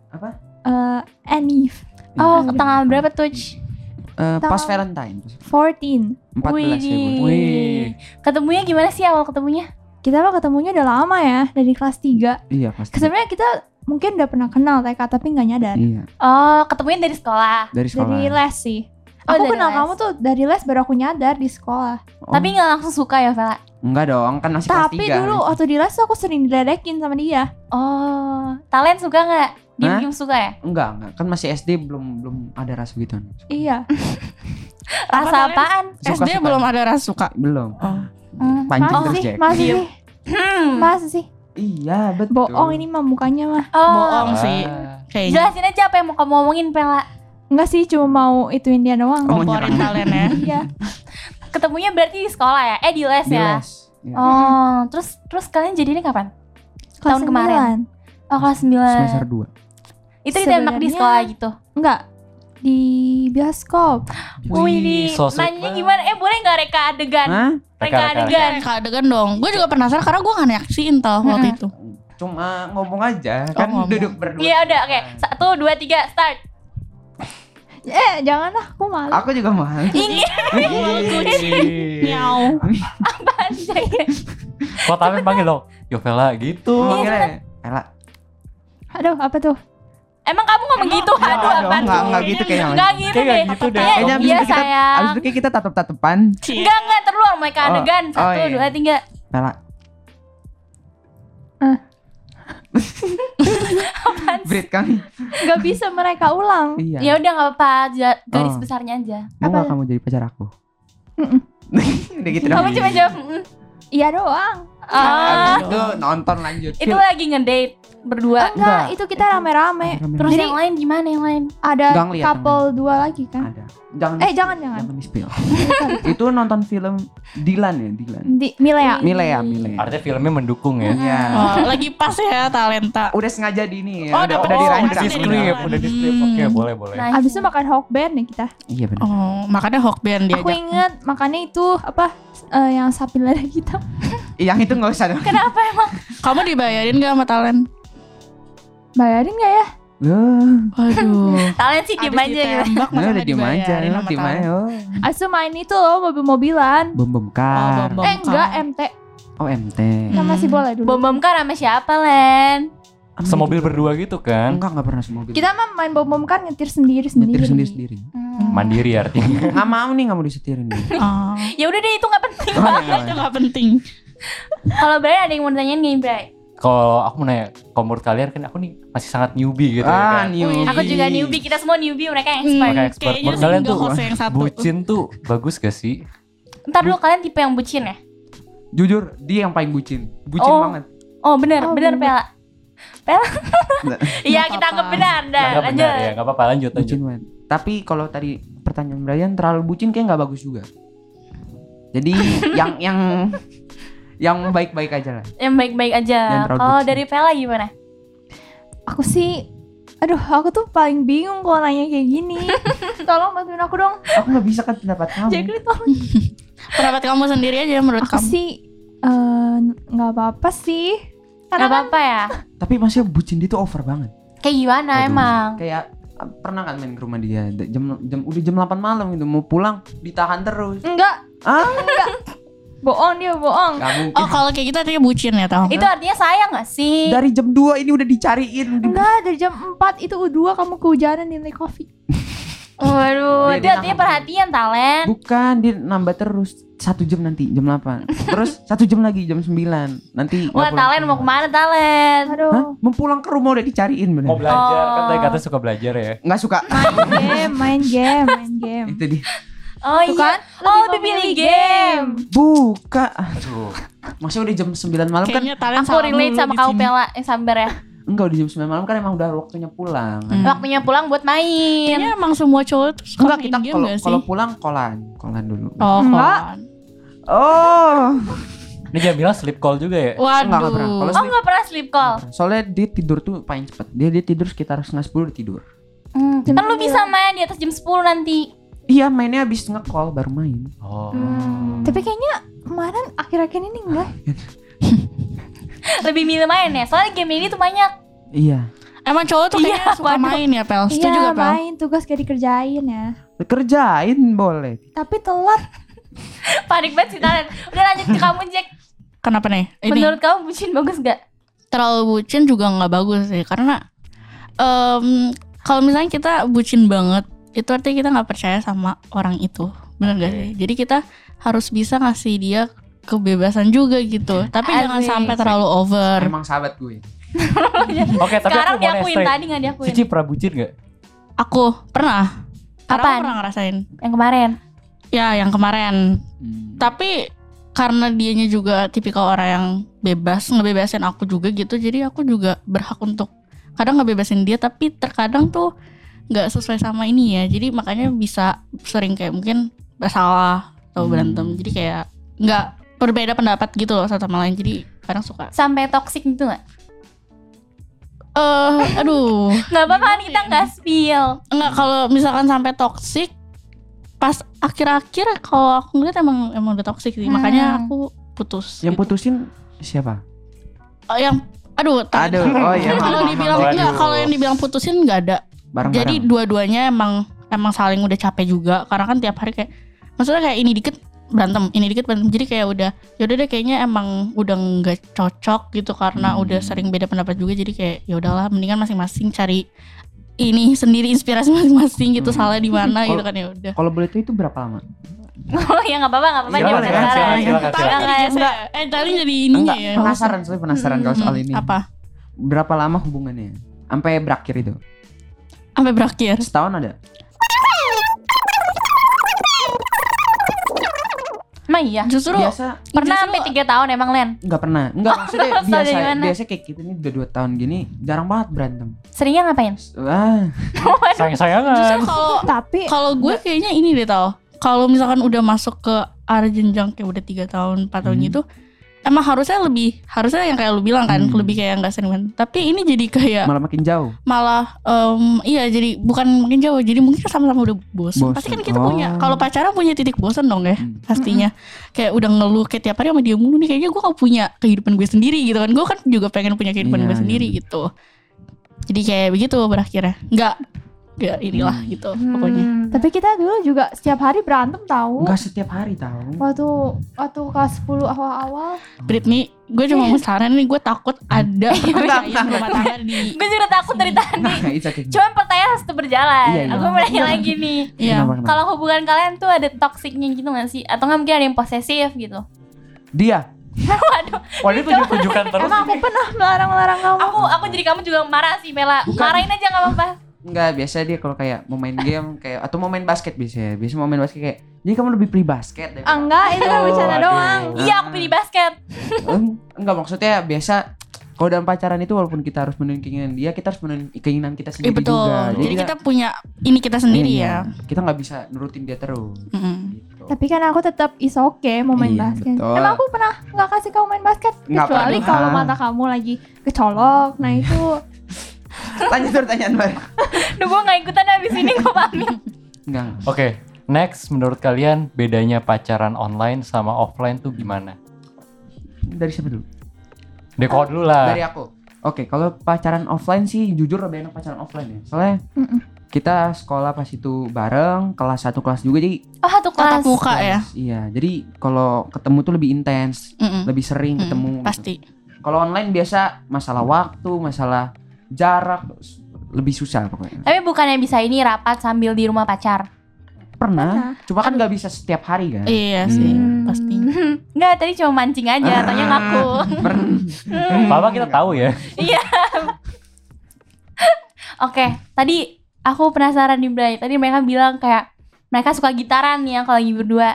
apa? eh Anif Oh, Iya. tanggal berapa tuh? Eh, pas Valentine. 14 14 Wih. Wih. Ketemunya gimana sih awal ketemunya? kita mah ketemunya udah lama ya dari kelas 3 Iya, pasti. sebenarnya kita mungkin udah pernah kenal TK tapi nggak nyadar Iya, Oh, ketemunya dari sekolah. dari sekolah. dari les sih Oh, aku dari kenal les. kamu tuh dari les baru aku nyadar di sekolah Oh, Tapi nggak langsung suka ya, Vela? enggak dong, kan masih kelas tapi 3. dulu waktu di les tuh aku sering diledekin sama dia Oh, talent suka nggak? Diem-diem suka ya? Enggak, enggak. Kan masih SD belum belum ada rasa gitu. iya Rasa apaan? Suka, SD suka. belum ada rasa suka. Belum. Hmm. Pancing masa terus, sih Jack. masa Diem. sih Hmm. masa sih Iya, betul. bohong ini mah mukanya mah Oh, Bohong sih. Ah. Kayaknya jelasin aja apa yang mau kamu omongin, Vela. Enggak sih cuma mau ituin dia doang Oh, kalian ya. iya Ketemunya berarti di sekolah ya? Eh, di les Di ya? les. Iya. Oh, terus terus kalian jadinya kapan? kelas Tahun kemarin. 9. Oh, kelas 9. Semester 2. Itu ditembak di sekolah gitu. enggak di bioskop Wih, so banget. gimana? Eh, boleh nggak reka adegan? Hah? Reka Reka, reka, adegan. Adegan dong. Gue juga penasaran karena gue gak nyaksiin tau waktu itu. Cuma ngomong aja, kan ngomong. duduk berdua. Iya udah, oke. Satu, dua, tiga, start. Eh jangan lah aku malu Aku juga mahal. Ini Miau. apaan sih? Kok Tamen panggil lo? Yovela gitu. Manggilnya Ella. aduh apa tuh Emang kamu ngomong gitu? Aduh, apaan dong, enggak, tuh? enggak gitu kayaknya. Enggak gitu Kayak deh. nggak gitu deh. Iya, Kayaknya abis iya itu kita, abis itu kayak kita tatap-tatapan. Enggak, enggak, terlalu mereka Oh, adegan. oh, Satu, iya. dua, tiga. Ella. Eh. Brit kami. nggak bisa mereka ulang Iya. Ya udah nggak apa-apa, garis Oh. besarnya aja. Mau Apa? gak kamu jadi pacar aku? Udah gitu Kamu cuma jawab, iya doang Ah, Abis itu nonton lanjut. itu lagi ngedate berdua. enggak, Enggak. itu kita rame-rame Terus Jadi- yang lain gimana yang lain? ada ngeliat couple dua lagi kan ada. Jangan eh jangan jangan jangan spill. itu nonton film Dilan ya, Dilan. di Milea Milea, Milea. Artinya filmnya mendukung ya. Iya. Oh, lagi pas ya talenta. Udah sengaja di ini ya. Oh, udah, udah- oh, dirancang. Udah di dirancang. udah di strip. Oke, Hmm. boleh, boleh. Nice. abis itu makan hawk band nih kita Iya benar. Oh, makanya Hawk Band dia aku inget makannya itu apa eh, yang sapi lada hitam Yang itu nggak usah dong. Kenapa emang? Kamu dibayarin gak sama talent? Bayarin nggak ya Loh. Waduh. Talent sih diem aja gitu. ditembak Nah, masa udah diem aja, sama diem aja. Oh. itu main itu loh mobil-mobilan Bom bom Oh, kar. bom-bom eh enggak. MT Oh MT. kita masih Hmm. boleh dulu Bom bom kar sama siapa, Len? Semobil berdua gitu kan. Enggak enggak pernah semobil. kita mah main bom bom kan nyetir sendiri sendiri nyetir sendiri sendiri. Hmm. Mandiri artinya. Nggak mau nih nggak mau disetirin nih. Oh, Ya udah deh itu nggak penting. Oh, iya, itu gak penting. Kalau Bray ada yang mau ditanyain nggak Bray? Kalau aku mau nanya, kalau menurut kalian kan aku nih masih sangat newbie gitu ya Ah, kan. newbie. Aku juga newbie, kita semua newbie, mereka yang expert. Mereka expert. Kayaknya Menurut kalian tuh yang satu. Bucin tuh bagus gak sih? Ntar dulu kalian tipe yang bucin ya? Jujur dia yang paling bucin. Bucin Oh. banget. Oh bener, Oh, bener bener. Pela. Pela. Iya kita anggap benar, dah Nggak lanjut. benar ya, gak apa-apa lanjut lanjut. Bucin banget. Tapi kalau tadi pertanyaan Brian terlalu bucin kayak nggak bagus juga. Jadi yang yang yang baik-baik aja lah. Yang baik-baik aja. Kalau dari Pela gimana? aku sih aduh aku tuh paling bingung kalau nanya kayak gini tolong bantuin aku dong Aku nggak bisa kan pendapat kamu. Jadi tolong Pendapat kamu sendiri aja menurut aku kamu. sih eh, nggak apa-apa sih Gak karena kan apa-apa ya? Tapi masih bucin dia tuh over banget. Kayak gimana Waduh. emang? Kayak ah, pernah kan main ke rumah dia jam jam udah jam 8 malam gitu mau pulang ditahan terus. enggak Ah, bohong dia bohong. Oh, kalau kayak gitu artinya bucin ya, tau? Itu artinya sayang gak sih? Dari jam 2 ini udah dicariin. Di- enggak dari jam 4 itu U2 kamu kehujanan nilai covid Waduh, Dia- itu dia artinya perhatian talent. Bukan, dia nambah terus satu jam nanti jam 8 Terus satu jam lagi jam 9 Nanti Wah talent mau ke mana talent? aduh Hah? Mau pulang ke rumah udah dicariin bener Mau belajar, kan tadi Oh. kata suka belajar ya. Nggak suka main game main game main game Itu dia Oh Tuh iya. kan Oh lebih pilih game. Buka Aduh. Maksudnya udah jam 9 malam kan Kayaknya talent Aku relate sama kau Pela yang sabar ya. Enggak udah jam 9 malam kan emang udah waktunya pulang kan. Hmm. Waktunya pulang buat main. Kayaknya emang semua cowok tuh suka Enggak main kita game kalau gak sih? kalau pulang kolan Kolan dulu Oh, Enggak. kolan. Oh. Ini jangan bilang sleep call juga ya. Waduh. Enggak, enggak pernah. Kalau Oh nggak pernah sleep call. Soalnya dia tidur tuh paling cepet. Dia dia tidur sekitar setengah sepuluh dia tidur. Hmm, kan lu bisa main di atas jam 10 nanti. Iya mainnya habis nge-call baru main. Oh. Tapi kayaknya kemarin akhir-akhir ini enggak. Lebih milih main ya. Soalnya game ini tuh banyak. Iya. Emang cowok tuh Iya, kayaknya suka waduh. main ya, Pel? Setuju Iya, gak, Pel? main tugas kayak dikerjain ya. Kerjain boleh. Tapi telat. Panik banget sih Talen. Udah lanjut ke kamu Jack. Kenapa nih? Ini Menurut kamu bucin bagus gak? terlalu bucin juga nggak bagus sih karena em, kalau misalnya kita bucin banget itu artinya kita nggak percaya sama orang itu benar gak sih jadi kita harus bisa ngasih dia kebebasan juga gitu tapi jangan Asik. sampai terlalu over Emang sahabat gue. Oke, tapi Sekarang aku diakuin straight. tadi gak diakuin. Cici pernah bucin gak? aku pernah Karena aku Apaan? pernah ngerasain Yang kemarin. ya yang kemarin Hmm. tapi karena dianya juga tipikal orang yang bebas ngebebasin aku juga gitu jadi aku juga berhak untuk kadang ngebebasin dia tapi terkadang tuh nggak sesuai sama ini ya jadi makanya bisa sering kayak mungkin bersalah atau Hmm. berantem jadi kayak nggak berbeda pendapat gitu loh satu sama lain jadi kadang suka Sampai toxic gitu gak? eh aduh Gak apa-apa kan kita ya? gak spill. nggak kalau misalkan sampai toxic pas akhir-akhir kalau aku ngeliat emang emang udah toxic sih Hmm. makanya aku putus Yang gitu. putusin siapa? Oh, yang aduh tadi- Aduh, oh iya. kalau dibilang enggak kalau yang dibilang putusin nggak ada Bareng-bareng. jadi dua-duanya emang emang saling udah capek juga karena kan tiap hari kayak maksudnya kayak ini dikit berantem ini dikit berantem jadi kayak udah yaudah deh kayaknya emang udah nggak cocok gitu karena Hmm. udah sering beda pendapat juga jadi kayak ya udahlah mendingan masing-masing cari ini sendiri inspirasi masing-masing gitu Hmm. salah di mana gitu kan ya udah Kalau boleh tahu itu berapa lama? Oh ya gak apa-apa gak apa-apa jangan penasaran. eh tadi jadi ininya Enggak, ya penasaran, soalnya penasaran kalau soal Hmm, ini. apa Berapa lama hubungannya? Sampai berakhir itu? Sampai berakhir Setahun ada? Emang iya. justru Biasa Pernah justru- sampai 3 tahun emang Len? Enggak pernah. Enggak maksudnya Soalnya biasa biasa kayak kita ini udah 2 tahun gini jarang banget berantem. Seringnya ngapain? Wah, Sayang-sayangan. justru kalau Tapi Kalau gue kayaknya ini deh tau Kalau misalkan udah masuk ke arah jenjang kayak udah tiga tahun 4 tahun Hmm. gitu Emang harusnya lebih Harusnya yang kayak lu bilang kan Hmm. Lebih kayak nggak main. Tapi ini jadi kayak malah makin jauh. Malah em, Iya jadi bukan mungkin jauh Jadi mungkin sama-sama udah bosan Bosen. Pasti kan kita Oh. punya Kalau pacaran punya titik bosan dong ya Hmm. Pastinya Kayak udah ngeluh kayak tiap hari sama dia mulu nih Kayaknya gue gak punya kehidupan gue sendiri gitu kan Gue kan juga pengen punya kehidupan Iya, gue iya. sendiri gitu Jadi kayak begitu berakhirnya Nggak Ya inilah Hmm. gitu pokoknya Hmm. tapi kita dulu juga setiap hari berantem tahu. Enggak setiap hari tahu. Waktu waktu kelas 10 awal-awal Britney, gue cuma mau saran nih, gue takut ada perceraian enggak. rumah tangga di Gue juga takut dari tadi. Nah, it's okay. Cuman pertanyaan harus berjalan. Iya, iya. Aku mau nanya lagi nih. Iya. Kalau hubungan kalian tuh ada toksiknya gitu gak sih? Atau nggak mungkin ada yang posesif gitu? Dia Waduh, Wah ini tunjuk-tunjukkan terus. emang aku pernah melarang-larang kamu. aku aku jadi kamu juga marah sih Mela. Bukan. Marahin aja nggak apa-apa. Enggak biasa dia kalau kayak mau main game kayak atau mau main basket biasanya. Biasa mau main basket kayak jadi kamu lebih pilih basket deh. Ah, enggak, itu kan bercanda doang. Iya, aku pilih basket. enggak maksudnya biasa kalau dalam pacaran itu walaupun kita harus menuhin keinginan dia, kita harus menuhin keinginan kita Iya sendiri betul. juga. Jadi kita punya ini kita sendiri Iya, ya. Kita nggak bisa nurutin dia terus. Mm-mm. Gitu. Tapi kan aku tetap is okay mau main Iya, basket. betul. Emang aku pernah nggak kasih kamu main basket kecuali kalau mata kamu lagi kecolok. Nah itu Lanjut pertanyaan baru. Duh, gue gak ikutan abis ini gue pamit. Enggak. Oke, next menurut kalian bedanya pacaran online sama offline tuh gimana? Dari siapa dulu? Deko dulu lah. Dari aku. Oke, kalau pacaran offline sih jujur lebih enak pacaran offline ya. Soalnya Mm-mm. kita sekolah pas itu bareng, kelas satu kelas juga jadi Oh, satu kelas. Tatap muka ya. Iya, jadi kalau ketemu tuh lebih intens, lebih sering Mm-mm. ketemu. gitu. Pasti. Kalau online biasa masalah waktu, masalah jarak lebih susah pokoknya. Tapi bukannya bisa ini rapat sambil di rumah pacar. Pernah, cuma kan nggak bisa setiap hari kan. Iya sih, Hmm. pasti. Enggak, tadi cuma mancing aja, tanya ngaku. Pernah. Papa kita tahu ya. Oke, tadi aku penasaran nih Bray. Tadi mereka bilang kayak mereka suka gitaran nih ya kalau lagi berdua.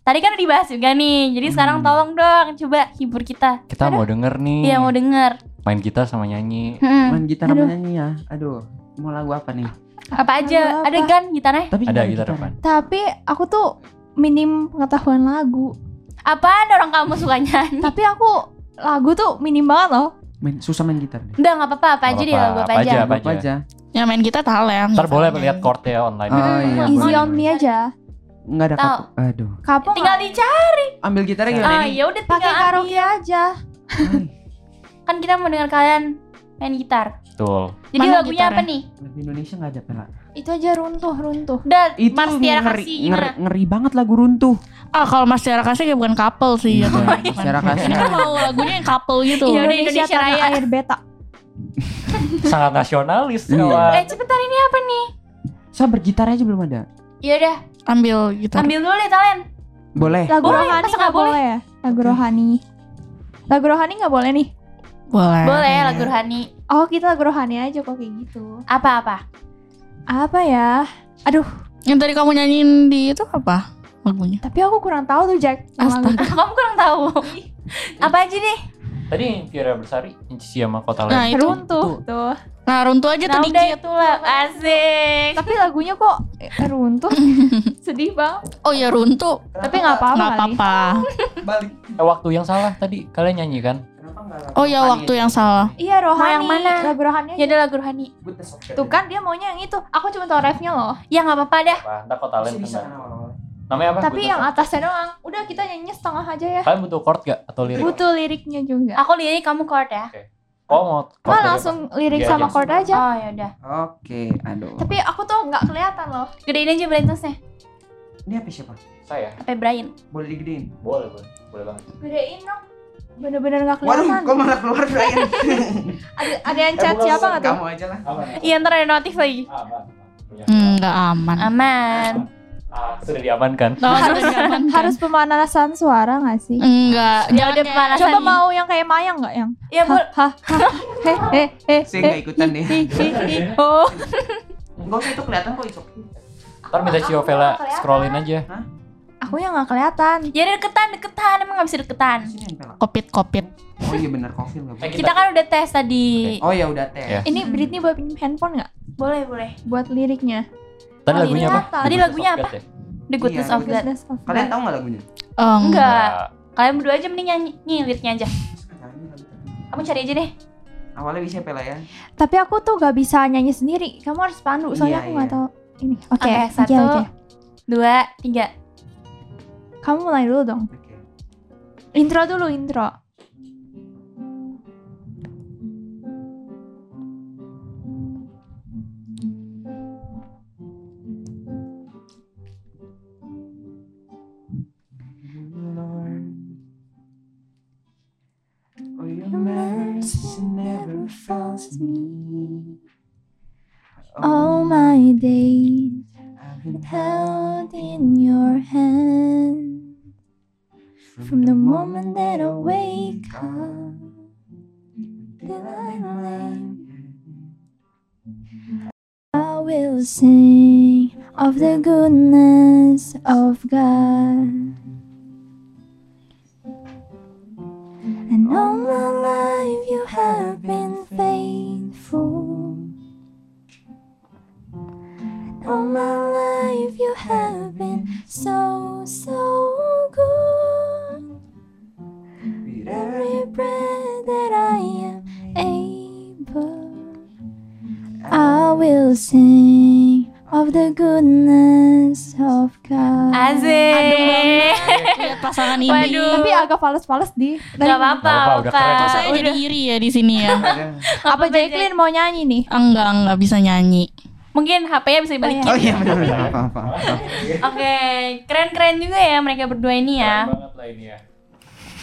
Tadi kan udah dibahas juga nih. Jadi sekarang Hmm. tolong dong coba hibur kita. Kita mau denger nih. Iya mau denger. Main gitar sama nyanyi. Hmm. Main gitar sama nyanyi ya. Aduh, mau lagu apa nih? Apa aja? Apa? Ada kan gitarnya? Tapi Ada gitar depan. tapi aku tuh minim pengetahuan lagu. Apaan orang kamu suka nyanyi? Tapi aku lagu tuh minim banget loh. Main, susah main gitar deh. Udah nggak apa-apa, apa aja deh lagu apa aja. apa Apa aja. Ya main kita talent. Ntar boleh lihat chordnya online. Oh iya. Easy boleh. on me aja. Enggak ada Tahu. kapo. Aduh. Kapo Tinggal dicari. Ambil gitarnya gimana Ah, ya udah pakai karaoke aja. Kan kita mau dengar kalian main gitar. Betul. Jadi Mana lagunya apa gitarnya? nih? lagu Indonesia enggak ada pela. Itu aja runtuh runtuh. Udah, Itu Mas Tiara ngeri, kasih ngeri, gimana? ngeri banget lagu runtuh. Ah kalau Mas Tiara kasih kayak bukan couple sih ya tuh. Tiara kasih. Kita mau lagunya yang couple gitu. Iya, Indonesia, Indonesia Raya. air beta. Sangat nasionalis Iya. kawan. Eh cepetan ini apa nih? Saya bergitar aja belum ada. Ya udah, Ambil gitar. ambil dulu deh kalian. Boleh. Lagu Boleh, rohani nggak nggak boleh? boleh ya? Lagu rohani. Lagu rohani nggak boleh nih. Boleh. Boleh lagu rohani. Oh kita lagu rohani aja kok kayak gitu. Apa-apa? Apa ya? Aduh, Yang tadi kamu nyanyiin di itu apa lagunya? tapi aku kurang tahu tuh Jack. yang lagu itu. Kamu kurang tahu. apa aja deh? Tadi Vira Bersari Inci sama Kota Nah Lain. itu. runtuh tuh. Nah runtuh aja Nah tuh udah dikit. itu lah, asik. Tapi lagunya kok eh, runtuh. Sedih banget. Oh ya runtuh. Tapi nggak apa-apa. Nggak apa-apa. Balik. Eh, waktu yang salah tadi kalian nyanyi kan? Oh ya waktu yang salah. Iya rohani. yang mana? Lagu rohani. Ya udah lagu rohani. Tuh kan dia maunya yang itu. Aku cuma tahu refnya loh. Ya nggak apa-apa dah. Apa? Ntar Kota Lain Bisa kan. kan awal-awal. Namanya apa? Tapi yang atasnya doang. Udah kita nyanyinya setengah aja ya. Kalian butuh chord gak? Atau lirik? Butuh liriknya juga. Aku lirik kamu chord ya. Oh mau chord langsung lirik Iya sama chord aja. Oh ya udah. Oke, aduh. Tapi aku tuh nggak kelihatan loh. Gedein aja Brightness-nya. Ini apa siapa? apa? Saya? Sampai Brian. Boleh digedein. Boleh, boleh. Boleh banget. Gedein dong. Bener-bener nggak Waduh, kelihatan. kok malah keluar Brian? Ada, ada yang chat siapa nggak tuh? Kamu aja lah. Iya ntar ada notif lagi. Aman. Punya. Hmm, nggak aman. Aman. Ah, sudah diamankan. Oh, sudah diamankan. Harus pemanasan suara nggak sih? Enggak, Ya jangan udah pemanasan. Coba mau yang kayak Mayang nggak yang? Ya bu. Hah, hah, he, he, he, Saya nggak ikutan deh. hi. Oh, Enggak usah itu kelihatan kok itu. Ntar minta Cio Vela scrollin aja. Aku yang nggak kelihatan. Ya deketan, deketan. Emang nggak bisa deketan. Sini yang pelak. kopit kopit. Oh iya benar kofil nggak boleh. Kita kan udah tes tadi. Oh ya udah tes. Ya. Ini Britney buat pinjam handphone nggak? Boleh, boleh. Buat liriknya. Tadi Oh, lagunya ini apa? Tadi lagunya apa? Ya? The Goodness Iya, of God. Kalian tahu nggak lagunya? Oh, Enggak. Kalian berdua aja mending nyanyi, nyanyi liriknya aja. Kamu cari aja deh. Awalnya bisa pela ya. Tapi aku tuh gak bisa nyanyi sendiri. Kamu harus pandu. Soalnya Iya, aku nggak iya. tahu ini. Oke, Oke, oke, satu. oke. Dua, tiga. Kamu mulai dulu dong. Oke. Intro dulu, intro. Lord, oh your mercy never fails me. All my days I've been held in your moment that I wake up I lay, I will sing of the goodness of God. Fals-fals di. Gak apa-apa. Kok saya jadi iri ya di sini ya? Apa Jacqueline mau nyanyi nih? enggak, enggak bisa nyanyi. Mungkin HP-nya bisa dibalikin. Oh iya benar. Oke, keren-keren juga ya mereka berdua ini ya. banget lah ini ya.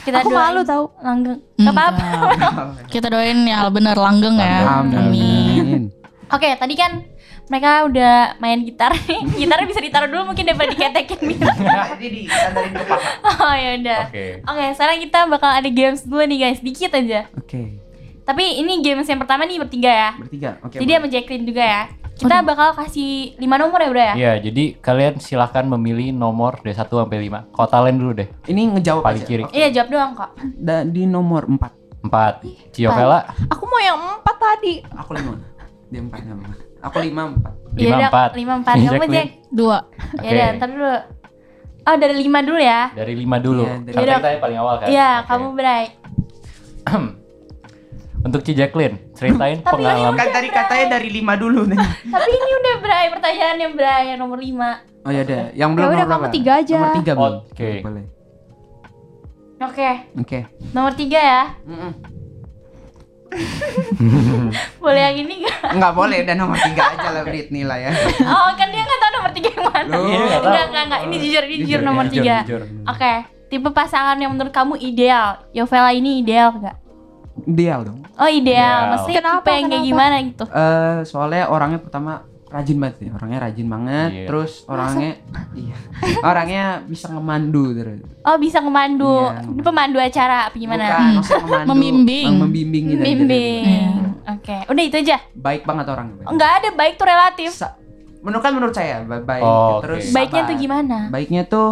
Kita Aku doain malu tau. langgeng. Gak apa-apa. Kita doain ya hal bener langgeng ya. Langgeng. Amin. Oke, tadi kan mereka udah main gitar. Gitarnya bisa ditaruh dulu mungkin daripada diketekin gitu. Jadi di sandarin ke paha. Oh ya udah. Oke. Oke, sekarang kita bakal ada games dulu nih guys, dikit aja. Oke. Tapi ini games yang pertama nih bertiga ya. Bertiga. Oke. Jadi sama Jacqueline juga ya. Kita bakal kasih 5 nomor ya, Bro ya? Iya, jadi kalian silahkan memilih nomor dari 1 sampai 5. Kota lain dulu deh. Ini ngejawab Paling aja. kiri. Oke. Iya, jawab doang kok. Da- di nomor 4 4. Cio Vela Aku mau yang empat tadi. Aku 5 Dia 4 nama Aku 5 4 Iya udah, 54. 5 4 kamu. Jack. Dua. Ya Oke. udah, ntar dulu. Oh dari lima dulu ya. Dari lima dulu. Iya, dari- Karena Yaudah. kita yang paling awal kan. Iya, Oke. kamu Bray. Untuk Ci Jacqueline, ceritain Tapi ini pengalaman. Kan tadi katanya dari lima dulu nih. Tapi ini udah Bray pertanyaannya Bray yang nomor lima. Oh ya udah, yang Ya belum udah nomor kamu berapa? tiga aja. Nomor tiga belum. Oke. Boleh. Oke, Oke. nomor tiga ya. Mm-mm. Boleh yang ini gak? Nggak boleh, udah nomor tiga aja lah Britney lah ya. Oh kan dia nggak tahu nomor tiga yang mana. Loh. Iya, nggak tahu. Enggak, enggak, enggak. Ini jujur, ini jujur, Jujur, nomor Jujur, tiga. jujur. Oke, tipe pasangan yang menurut kamu ideal. Yovela ini ideal gak? Ideal dong. Oh ideal, Ideal. maksudnya Kenapa, tipe yang kayak kenapa? gimana gitu? Eh soalnya orangnya pertama rajin banget ya, orangnya rajin banget. Iya. Terus orangnya, iya, orangnya bisa ngemandu terus. Oh bisa ngemandu, Iya. ini pemandu acara apa gimana? Bukan, ngemandu, Membimbing. membimbing gitu. aja. Bimbing. Oke, udah itu aja. Baik banget orangnya. Enggak ada baik tuh relatif. Sa- menurut kan menurut saya ba- baik. Oh, terus oke. Baiknya sabar. tuh gimana? Baiknya tuh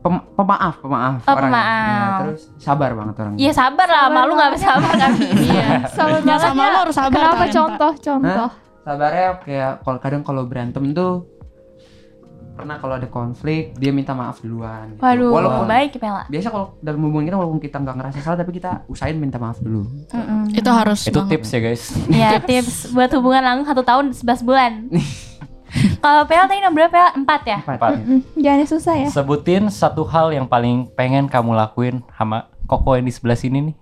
pem- pemaaf, pemaaf. Oh, orangnya. pemaaf. Ya, terus sabar banget orangnya. Iya sabar lah, malu nggak sabar kan? Iya. Sabar Ya, sama banget lo harus sabar, Kenapa contoh contoh? Sabarnya kayak kalau kadang kalau berantem tuh pernah kalau ada konflik dia minta maaf duluan. gitu. Waduh, Walaupun baik Pela. biasa kalau dalam hubungan kita walaupun kita nggak ngerasa salah tapi kita usahain minta maaf dulu. Mm-mm. Itu harus Itu banget. tips ya guys. Iya tips buat hubungan langgeng satu tahun 11 bulan. Kalau Pel tadi nomor berapa? Empat ya? Empat. Empat. Mm, Jangan yang susah ya. Sebutin satu hal yang paling pengen kamu lakuin sama Koko yang di sebelah sini nih.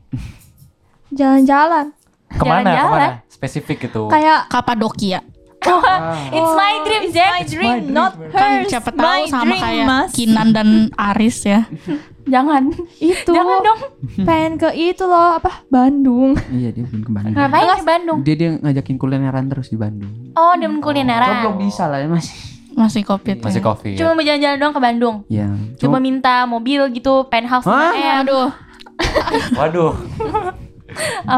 Jalan-jalan. Ke mana? Jalan-jalan. Spesifik gitu. Kayak Kapadokia. Ah. It's my dream, Jack. dream, not Kan hers. siapa tahu My sama dream, kayak Mas. Kinan dan Aris ya. Jangan. Itu. Jangan dong. Pengen ke itu loh, apa? Bandung. Iya dia belum ke Bandung. Ngapain ke Bandung? Dia dia ngajakin kulineran terus di Bandung. Oh, dia kulineran. Coba belum bisa lah ya masih. Masih covid. Masih ya. coffee. Cuma mau jalan-jalan doang ke Bandung. Ya. Cuma Cuma minta mobil gitu, penthouse Hah? Aduh, Waduh.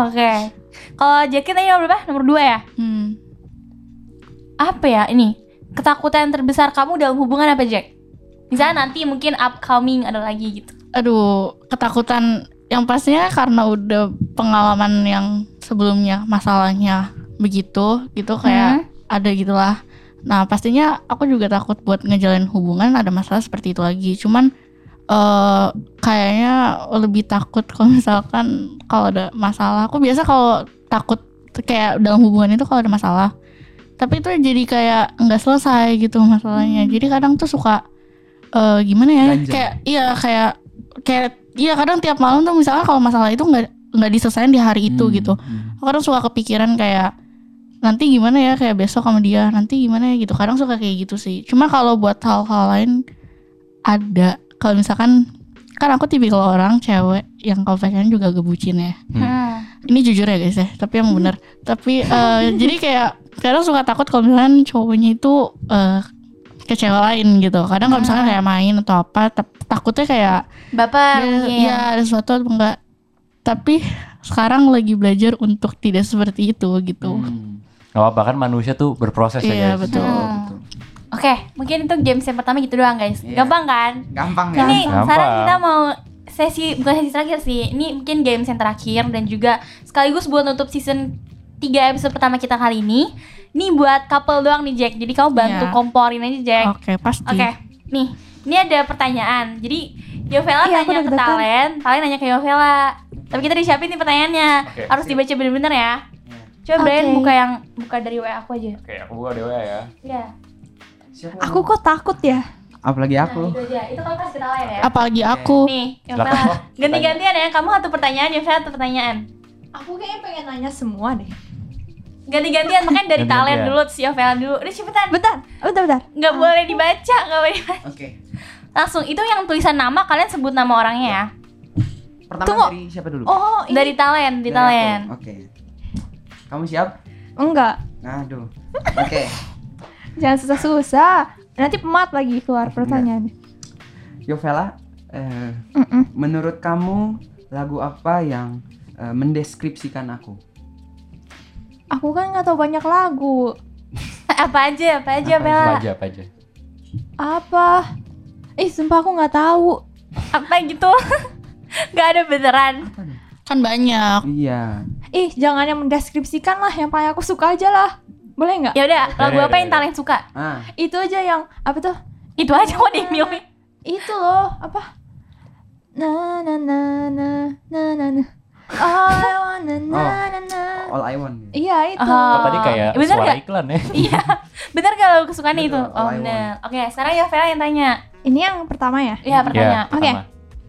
Oke. Kalau Jackie tadi nomor berapa? Nomor 2 ya? hmm. Apa ya ini? Ketakutan terbesar kamu dalam hubungan apa, Jack? Misalnya nanti mungkin upcoming ada lagi gitu. aduh, ketakutan yang pastinya karena udah pengalaman yang sebelumnya masalahnya begitu, gitu kayak ada gitulah. Nah, pastinya aku juga takut buat ngejalin hubungan ada masalah seperti itu lagi. Cuman eh kayaknya lebih takut kalau misalkan kalau ada masalah. Aku biasa kalau takut kayak dalam hubungan itu kalau ada masalah. Tapi itu jadi kayak nggak selesai gitu masalahnya. Jadi kadang tuh suka eh gimana ya? Ganjel. Kayak iya kayak kayak iya kadang tiap malam tuh misalnya kalau masalah itu nggak nggak diselesain di hari itu Hmm, gitu. hmm. Aku kadang suka kepikiran kayak nanti gimana ya kayak besok sama dia nanti gimana ya gitu kadang suka kayak gitu sih cuma kalau buat hal-hal lain ada kalau misalkan kan aku tipikal orang cewek yang kalau juga gebucin ya Hmm. Ini jujur ya guys ya tapi emang bener tapi eh, jadi kayak kadang suka takut kalau misalkan cowoknya itu eh, cewek lain gitu kadang kalau misalkan kayak main atau apa takutnya kayak Baper ya, mungkin. ya ada sesuatu atau enggak tapi sekarang lagi belajar untuk tidak seperti itu gitu Hmm. Gak apa-apa kan manusia tuh berproses Iya, ya guys. betul. Hmm. Oke, mungkin itu games yang pertama gitu doang guys. Iya. Gampang kan? Gampang ya. Ini Gampang. sekarang kita mau sesi bukan sesi terakhir sih. Ini mungkin games yang terakhir dan juga sekaligus buat nutup season 3 episode pertama kita kali ini. Ini buat couple doang nih Jack. Jadi kamu bantu Iya. komporin aja Jack. oke pasti Oke. Nih, ini ada pertanyaan. Jadi Yovela Iya, tanya ke. Talen, Talen nanya ke Yovela. Tapi kita disiapin nih pertanyaannya. Oke, Harus siap. dibaca bener-bener ya. Coba Oke. Brian buka yang buka dari WA aku aja. Oke, aku buka dewa ya. Iya. Siapa Aku kok takut ya? Apalagi Nah, aku. itu aja. Itu kamu kasih ke Talen ya. apalagi aku Nih. Ganti-gantian ya. Kamu satu pertanyaan, Yovela satu pertanyaan. Aku kayaknya pengen nanya semua deh. Ganti-gantian makanya dari. Talen dulu, si Yovela dulu. Udah cepetan. Bentar, bentar, bentar. Nggak boleh dibaca, nggak boleh dibaca. Oke. Langsung itu yang tulisan nama kalian sebut nama orangnya ya. Pertama Tunggu. dari siapa dulu? Oh, ini Dari Talen, di Dari Talen. Oke. Kamu siap? enggak. Aduh. Oke. Jangan susah-susah. Nanti pemat lagi keluar pertanyaannya. Yovela, eh, Mm-mm. menurut kamu lagu apa yang eh, mendeskripsikan aku? Aku kan nggak tahu banyak lagu. Apa aja, apa aja, Apa Apa aja, apa aja. Apa? Ih, sumpah aku nggak tahu. Apa gitu? Gak ada beneran. kan banyak Iya. Ih, jangan yang mendeskripsikan lah, yang paling aku suka aja lah. Boleh nggak? Ya udah, lagu apa yang. Talen suka? Ah, Itu aja yang apa tuh? Itu aja kok dimilih. itu loh apa na na na na na na na all I wanna na Oh. na na All I want. iya itu Oh. Oh, tadi kayak Bener suara nggak? iklan ya. Iya. Bener kalau kesukaan Betul, itu? Oh bener. Oke, sekarang ya Vera yang tanya. ini yang pertama ya Iya, pertanyaan. Ya, Oke. pertama.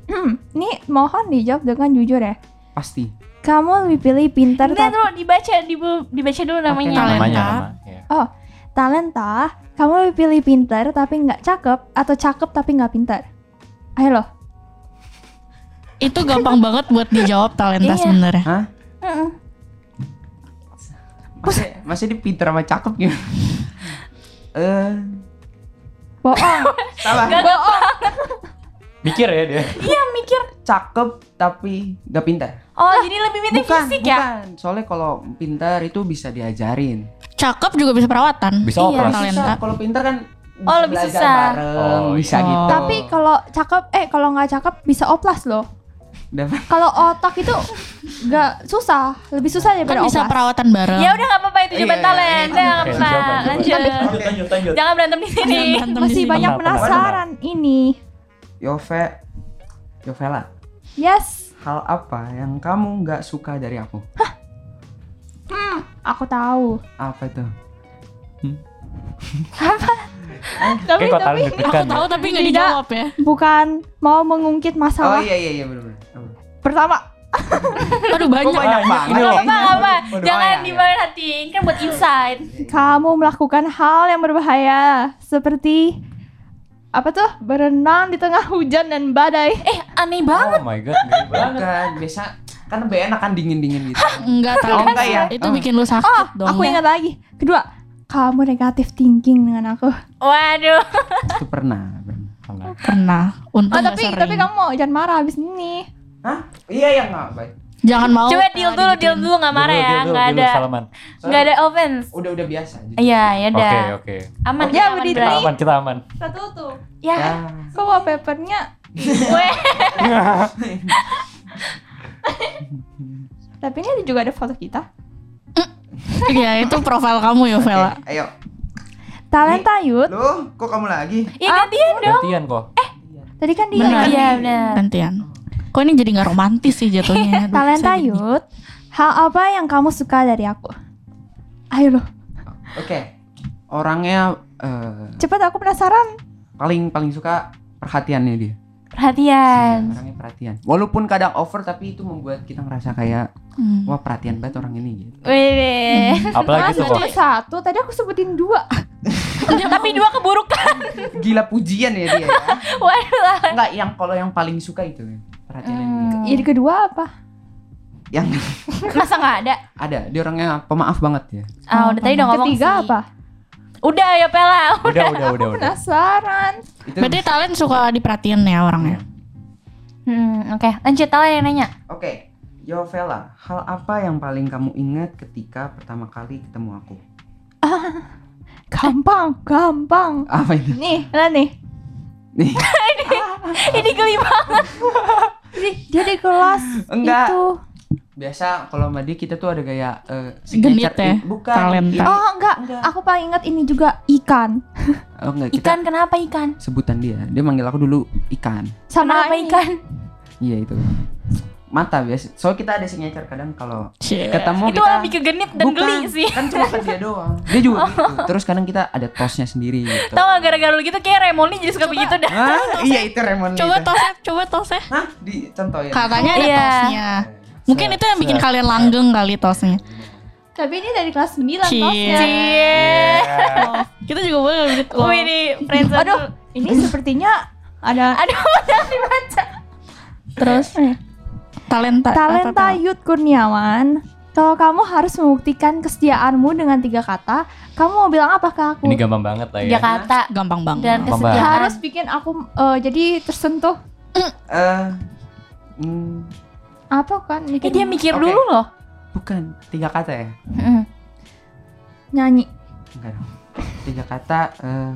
hmm, ini mohon dijawab dengan jujur ya Pasti. Kamu lebih pilih pintar Enggak tapi dulu dibaca dibu- dibaca dulu namanya. Talenta. Namanya nama. Ya. talenta kamu lebih pilih pintar tapi nggak cakep atau cakep tapi nggak pintar ayo loh Itu gampang banget buat dijawab talenta Iya. sebenarnya. Hah? Masih masih dia pinter sama cakep gitu. Eh, bohong salah. Mikir ya dia. Iya mikir. Cakep tapi gak pintar. Oh, jadi lebih penting bukan, fisik ya? bukan. Soalnya kalau pintar itu bisa diajarin. Cakep juga bisa perawatan. Bisa Iya. operasi. Kalau pintar kan bisa Oh, lebih susah. bareng, Oh, bisa iya. gitu. tapi kalau cakep eh kalau nggak cakep bisa oplas loh kalau otak itu nggak susah lebih susah Kan daripada bisa oplas perawatan bareng. Ya udah nggak apa-apa itu Iya, jawaban iya, talent. iya. Nggak apa-apa. Lanjut. Jangan berantem di sini. Berantem di masih sini. banyak penasaran ini Yove, Yovela, yes hal apa yang kamu nggak suka dari aku? aku tahu Apa itu? tapi Kayak kok tapi talent Aku ya. tahu tapi nggak Tidak. dijawab ya. bukan mau mengungkit Oh masalah iya iya iya benar-benar. Apa? pertama Aduh banyak. Banyak banget? ini loh. Nggak apa apa. Jangan oh, iya, iya. Ini kan buat insight. kamu melakukan hal yang berbahaya seperti apa tuh berenang di tengah hujan dan badai Eh aneh banget. Oh my god, ngeri banget. Biasa kan lebih enak kan dingin-dingin gitu. Enggak Oh, talenta. enggak ya? Itu Oh. bikin lu sakit oh dong. aku ingat lagi kedua kamu negatif thinking dengan aku Waduh. Itu pernah, pernah. Pernah. Pernah. Untung oh tapi sering. tapi kamu jangan marah abis ini Hah? Iya ya nggak baik. Jangan mau. Coba deal dulu, deal digituin. dulu nggak marah ya, nggak ada, Salaman. nggak ada offense. Udah udah biasa. Iya, ya udah. Oke, oke. Aman, Ya, aman berdiri. Kita aman, kita aman. satu tuh Ya, Ya. kok wallpapernya gue. tapi ini juga ada foto kita Iya, itu profil kamu ya, Vela. ayo. talenta yud Loh, kok kamu lagi? Iya gantian dong. Gantian kok. tadi kan dia Benar. Iya benar. Gantian. Kok ini jadi nggak romantis sih jatuhnya? Aduh, talenta yud hal apa yang kamu suka dari aku ayo loh Oke. Orangnya eh, cepet aku penasaran paling paling suka perhatiannya dia. Perhatian. Iya, orangnya perhatian. Walaupun kadang over tapi itu membuat kita ngerasa kayak Hmm. wah perhatian banget orang ini gitu. Wih. Apalagi Mas, tuh kok. cuma satu tadi aku sebutin dua Tapi dua keburukan. Gila pujian ya dia ya. Waduh. Enggak, yang kalau yang paling suka itu ya, perhatiannya dia. Hmm. Jadi kedua apa Yang Masa nggak ada? ada, dia orangnya pemaaf banget ya. Ah, udah tadi udah ngomong ketiga sih. apa Udah ya Pela. Udah, udah, udah, udah. penasaran Itu Berarti talent suka diperhatiin ya orangnya. Hmm, oke. Lanjut Tala yang nanya. Oke, Yovela, hal apa yang paling kamu ingat ketika pertama kali ketemu aku? gampang gampang Apa itu? nih lihat nih Nih, Ini geli banget. Dia di kelas enggak. itu Biasa kalau sama dia kita tuh ada gaya eh, Genit signature ya? bukan. Talenta. ini- oh enggak Enggak. aku paling ingat ini juga ikan Oh, enggak, kita Ikan kenapa ikan? sebutan dia. Dia manggil aku dulu ikan. sama Kenapa ini. ikan? Iya itu. Mata biasa. Soalnya kita ada signature kadang kalau Cie. ketemu Itu kita lebih ke genit dan Bukan, geli sih. Kan cuma ke dia doang. Dia juga gitu. Terus kadang kita ada tosnya sendiri gitu. Tahu gak gara-gara lu gitu kayak Remoni jadi suka begitu dah. Hah? Iya itu Raymond Coba itu. tosnya, coba tosnya. Hah? Dicontohin. Katanya ada Iya. tosnya. Mungkin itu yang bikin kalian langgeng kali tosnya. tapi ini dari kelas 9 Cie. tosnya Cie. Oh, kita juga boleh begitu. loh. Wih ini friendzone aduh ini sepertinya ada Aduh, jangan dibaca. Terus talenta. talenta apa, Vel? Yud Kurniawan kalau kamu harus membuktikan kesetiaanmu dengan tiga kata kamu mau bilang apa ke aku Ini gampang banget lah Tiga ya. kata Gampang banget. dan Gampang kesetiaan. harus bikin aku eh, jadi tersentuh Eh, hmm, apa kan Eh mikir dia mikir Oke. dulu loh. bukan tiga kata ya? Mm. nyanyi Enggak dong. Tiga kata. eh,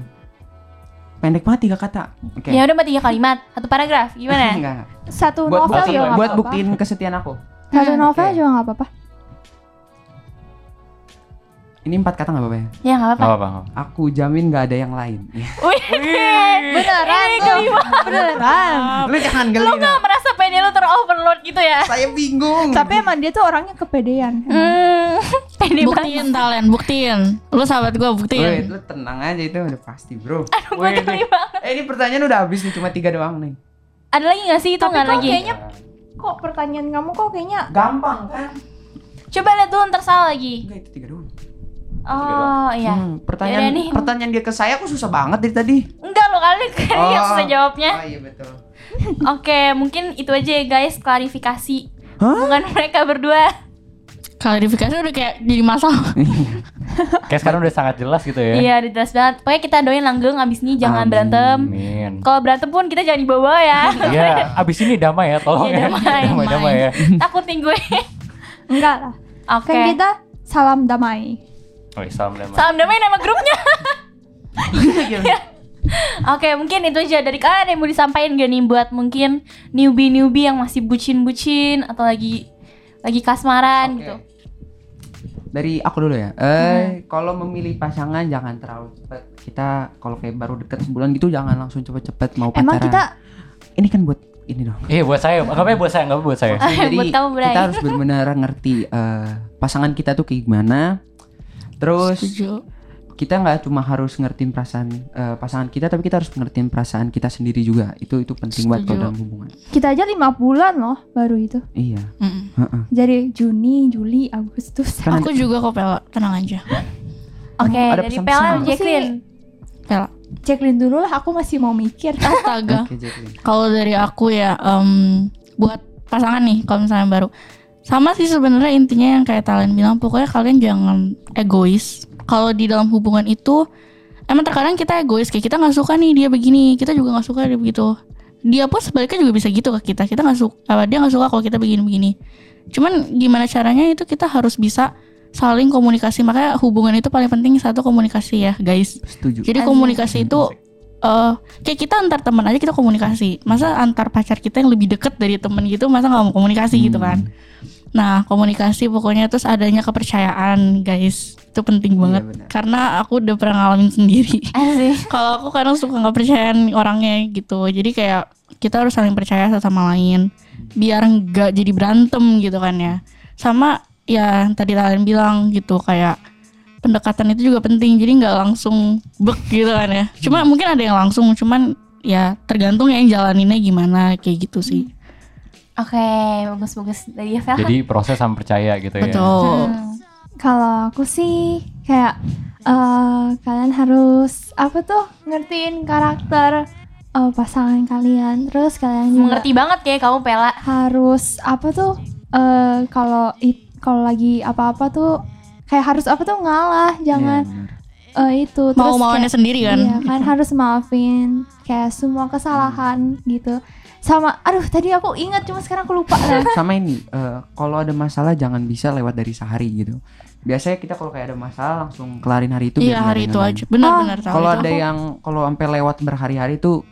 pendek banget tiga kata. Oke. Ya udah mbak tiga kalimat, satu paragraf. Gimana? Enggak. satu Buat, novel buat, juga buat apa-apa. buktiin kesetiaan aku. satu Hmm, novel oke. juga nggak apa-apa Ini empat kata nggak apa-apa ya? Ya nggak apa-apa. Gak apa-apa. Aku jamin nggak ada yang lain. Wih, Beneran tuh. Beneran. Lu jangan lu geli. nggak merasa PD lu teroverload gitu ya? Saya bingung. Tapi emang dia tuh orangnya kepedean. Hmm, pede banget. Buktiin talent, buktiin. Lu sahabat gue Wait, buktiin. lu tenang aja itu udah pasti bro. Gue geli banget. Eh ini pertanyaan udah habis nih cuma tiga doang nih. Ada lagi nggak sih itu nggak lagi? kayaknya kok pertanyaan kamu kok kayaknya Gampang kan? Coba lihat dulu ntar salah lagi. Enggak itu tiga doang. Oh iya. Hmm, pertanyaan Yaudah nih. pertanyaan dia ke saya aku susah banget dari tadi. Enggak lo kali kayaknya Oh. susah jawabnya. Oh iya betul. Oke, mungkin itu aja ya guys klarifikasi Hah? hubungan mereka berdua. Klarifikasi udah kayak jadi masalah. Kayak sekarang udah sangat jelas gitu ya. Iya, udah jelas banget. Pokoknya kita doain langgeng abis ini jangan Amin. berantem. Amin. Kalau berantem pun kita jangan dibawa ya. Iya, abis ini damai ya, tolong Iya, ya. damai. damai, damai ya. Takut nih gue. enggak lah. Oke. Kan kita salam damai. Oh, iya, salam damai. Salam damai nama grupnya. Oke, mungkin itu aja dari kalian yang mau disampaikan gak nih buat mungkin newbie-newbie yang masih bucin-bucin atau lagi lagi kasmaran Oke. gitu. Dari aku dulu ya. Eh kalau memilih pasangan jangan terlalu cepat. Kita kalau kayak baru deket sebulan gitu jangan langsung cepet-cepet mau pacaran. Emang kita ini kan buat ini dong. Iya, buat saya. Enggak buat saya, enggak buat saya. Jadi Buat kamu, kita harus benar-benar ngerti eh, pasangan kita tuh kayak gimana. Terus Setuju. kita nggak cuma harus ngertiin perasaan eh, pasangan kita, tapi kita harus ngertiin perasaan kita sendiri juga. Itu itu penting kalau Setuju. dalam hubungan. kita aja lima bulan loh baru itu. Iya. Mm-mm. heeh. Jadi Juni, Juli, Agustus. Kan Aku juga kok Pela, tenang aja. Oke, ada dari Pela Jacqueline. Pela. Ceklin dulu lah, aku masih mau mikir. Astaga. Oke, Jacqueline. Kalau dari aku ya, em, buat pasangan nih, kalau misalnya baru, sama sih sebenarnya intinya yang kayak Talen bilang, pokoknya kalian jangan egois. Kalau di dalam hubungan itu, emang terkadang kita egois, kayak kita nggak suka nih dia begini, kita juga nggak suka dia begitu. Dia pun sebaliknya juga bisa gitu ke kita. Kita nggak suka, dia nggak suka kalau kita begini-begini. Cuman gimana caranya itu kita harus bisa saling komunikasi. Makanya hubungan itu paling penting satu komunikasi ya, guys. Setuju. Jadi komunikasi itu eh kayak kita antar teman aja kita komunikasi. Masa antar pacar kita yang lebih deket dari temen gitu, masa nggak mau komunikasi gitu kan? Nah komunikasi pokoknya terus adanya kepercayaan guys itu penting Iya, banget benar. karena aku udah pernah ngalamin sendiri. Asik. Kalau aku kadang suka nggak percayaan orangnya gitu, jadi kayak kita harus saling percaya satu sama lain biar nggak jadi berantem gitu kan ya. Sama ya yang tadi kalian bilang gitu kayak pendekatan itu juga penting jadi nggak langsung bek gitu kan ya cuma mungkin ada yang langsung cuman ya tergantung ya yang jalaninnya gimana kayak gitu sih Oke, bagus-bagus dari Vel. Jadi proses sama percaya gitu ya. betul Hmm. Kalau aku sih kayak eh kalian harus apa tuh ngertiin karakter eh, pasangan kalian. Terus kalian juga Mengerti banget kayak kamu Pela. harus apa tuh eh kalau it- kalau lagi apa-apa tuh kayak harus apa tuh ngalah, jangan Iya, benar. eh, itu terus mau mauannya kayak- sendiri kan Iya kan harus maafin kayak semua kesalahan gitu. Sama aduh tadi aku ingat cuma sekarang aku lupa lah. sama ini eh, kalau ada masalah jangan bisa lewat dari sehari gitu biasanya kita kalau kayak ada masalah langsung kelarin hari itu biar iya hari itu aja benar-benar tahu kalau itu ada aku. yang kalau sampai lewat berhari-hari tuh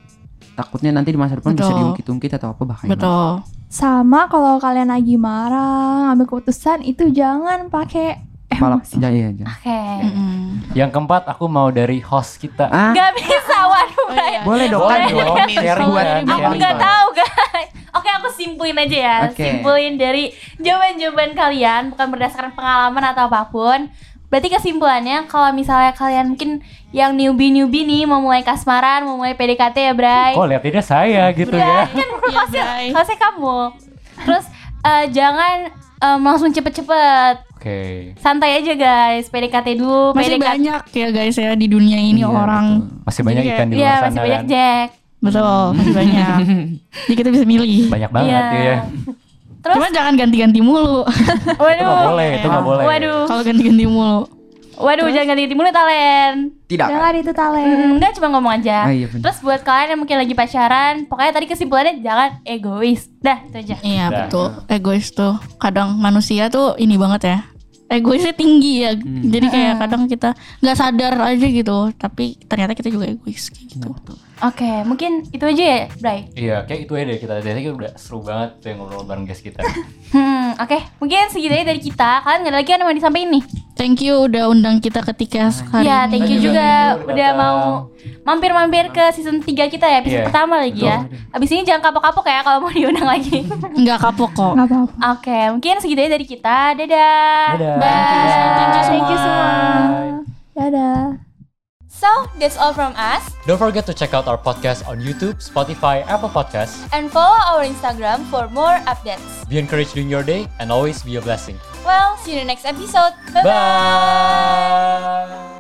takutnya nanti di masa depan bisa Betul. diungkit-ungkit atau apa bahaya banget. betul Sama kalau kalian lagi marah ngambil keputusan itu jangan pakai Emosi. ya, iya, iya. Oke. Mm-mm. Yang keempat aku mau dari host kita. ah Gak bisa, waduh. Oh, iya. boleh dong Boleh kan dong, ini sharing buat ini Aku sharing. nggak tahu guys. Oke aku simpulin aja ya. Oke. Simpulin dari jawaban-jawaban kalian bukan berdasarkan pengalaman atau apa pun. Berarti kesimpulannya kalau misalnya kalian mungkin yang newbie-newbie nih mau mulai kasmaran, mau mulai PDKT ya, Bray. Kok liatinnya saya gitu Bray, ya. kan Iya, Bray. hostnya kamu. Terus eh, jangan em, langsung cepet-cepet. Oke. Santai aja guys, PDKT dulu, masih PDKT. banyak ya guys ya di dunia ini Iya, orang Masih banyak Jadi ikan di Iya, luar masih sana banyak kan. Jack. betul masih banyak jadi kita bisa milih Banyak banget Iya. ya. Terus cuma jangan ganti-ganti mulu Itu waduh. nggak boleh, itu nggak boleh. Waduh. kalau ganti-ganti mulu Waduh, jangan ganti mulu talen. tidak Jangan itu talent. Hmm, enggak cuma ngomong aja. Ah, iya. Terus buat kalian yang mungkin lagi pacaran, pokoknya tadi kesimpulannya jangan egois. Dah, itu aja. iya Dah. betul egois tuh kadang manusia tuh ini banget ya egoisnya tinggi ya. Hmm. Jadi kayak kadang kita nggak sadar aja gitu, tapi ternyata kita juga egois kayak gitu. Oke, mungkin itu aja ya, Bray. Iya, kayak itu aja deh kita. Jadi kita udah seru banget tuh yang ngobrol bareng guys kita. Hmm, oke. Mungkin segitu aja dari kita. Kalian nggak ada lagi yang mau disampaikan nih? Thank you udah undang kita ketika hari Iya, ini. thank you Thank you, juga udah mau mampir-mampir ke season 3 kita ya, episode Iya, pertama lagi ya. Abis ini jangan kapok-kapok ya kalau mau diundang lagi. Nggak kapok kok. Nggak apa-apa. Oke, mungkin segitu aja dari kita. Dadah. Dadah. Bye. Thank you Thank you semua. Dadah. So, that's all from us. Don't forget to check out our podcast on YouTube, Spotify, Apple Podcasts. And follow our Instagram for more updates. Be encouraged during your day and always be a blessing. Well, see you in the next episode. Bye-bye. Bye.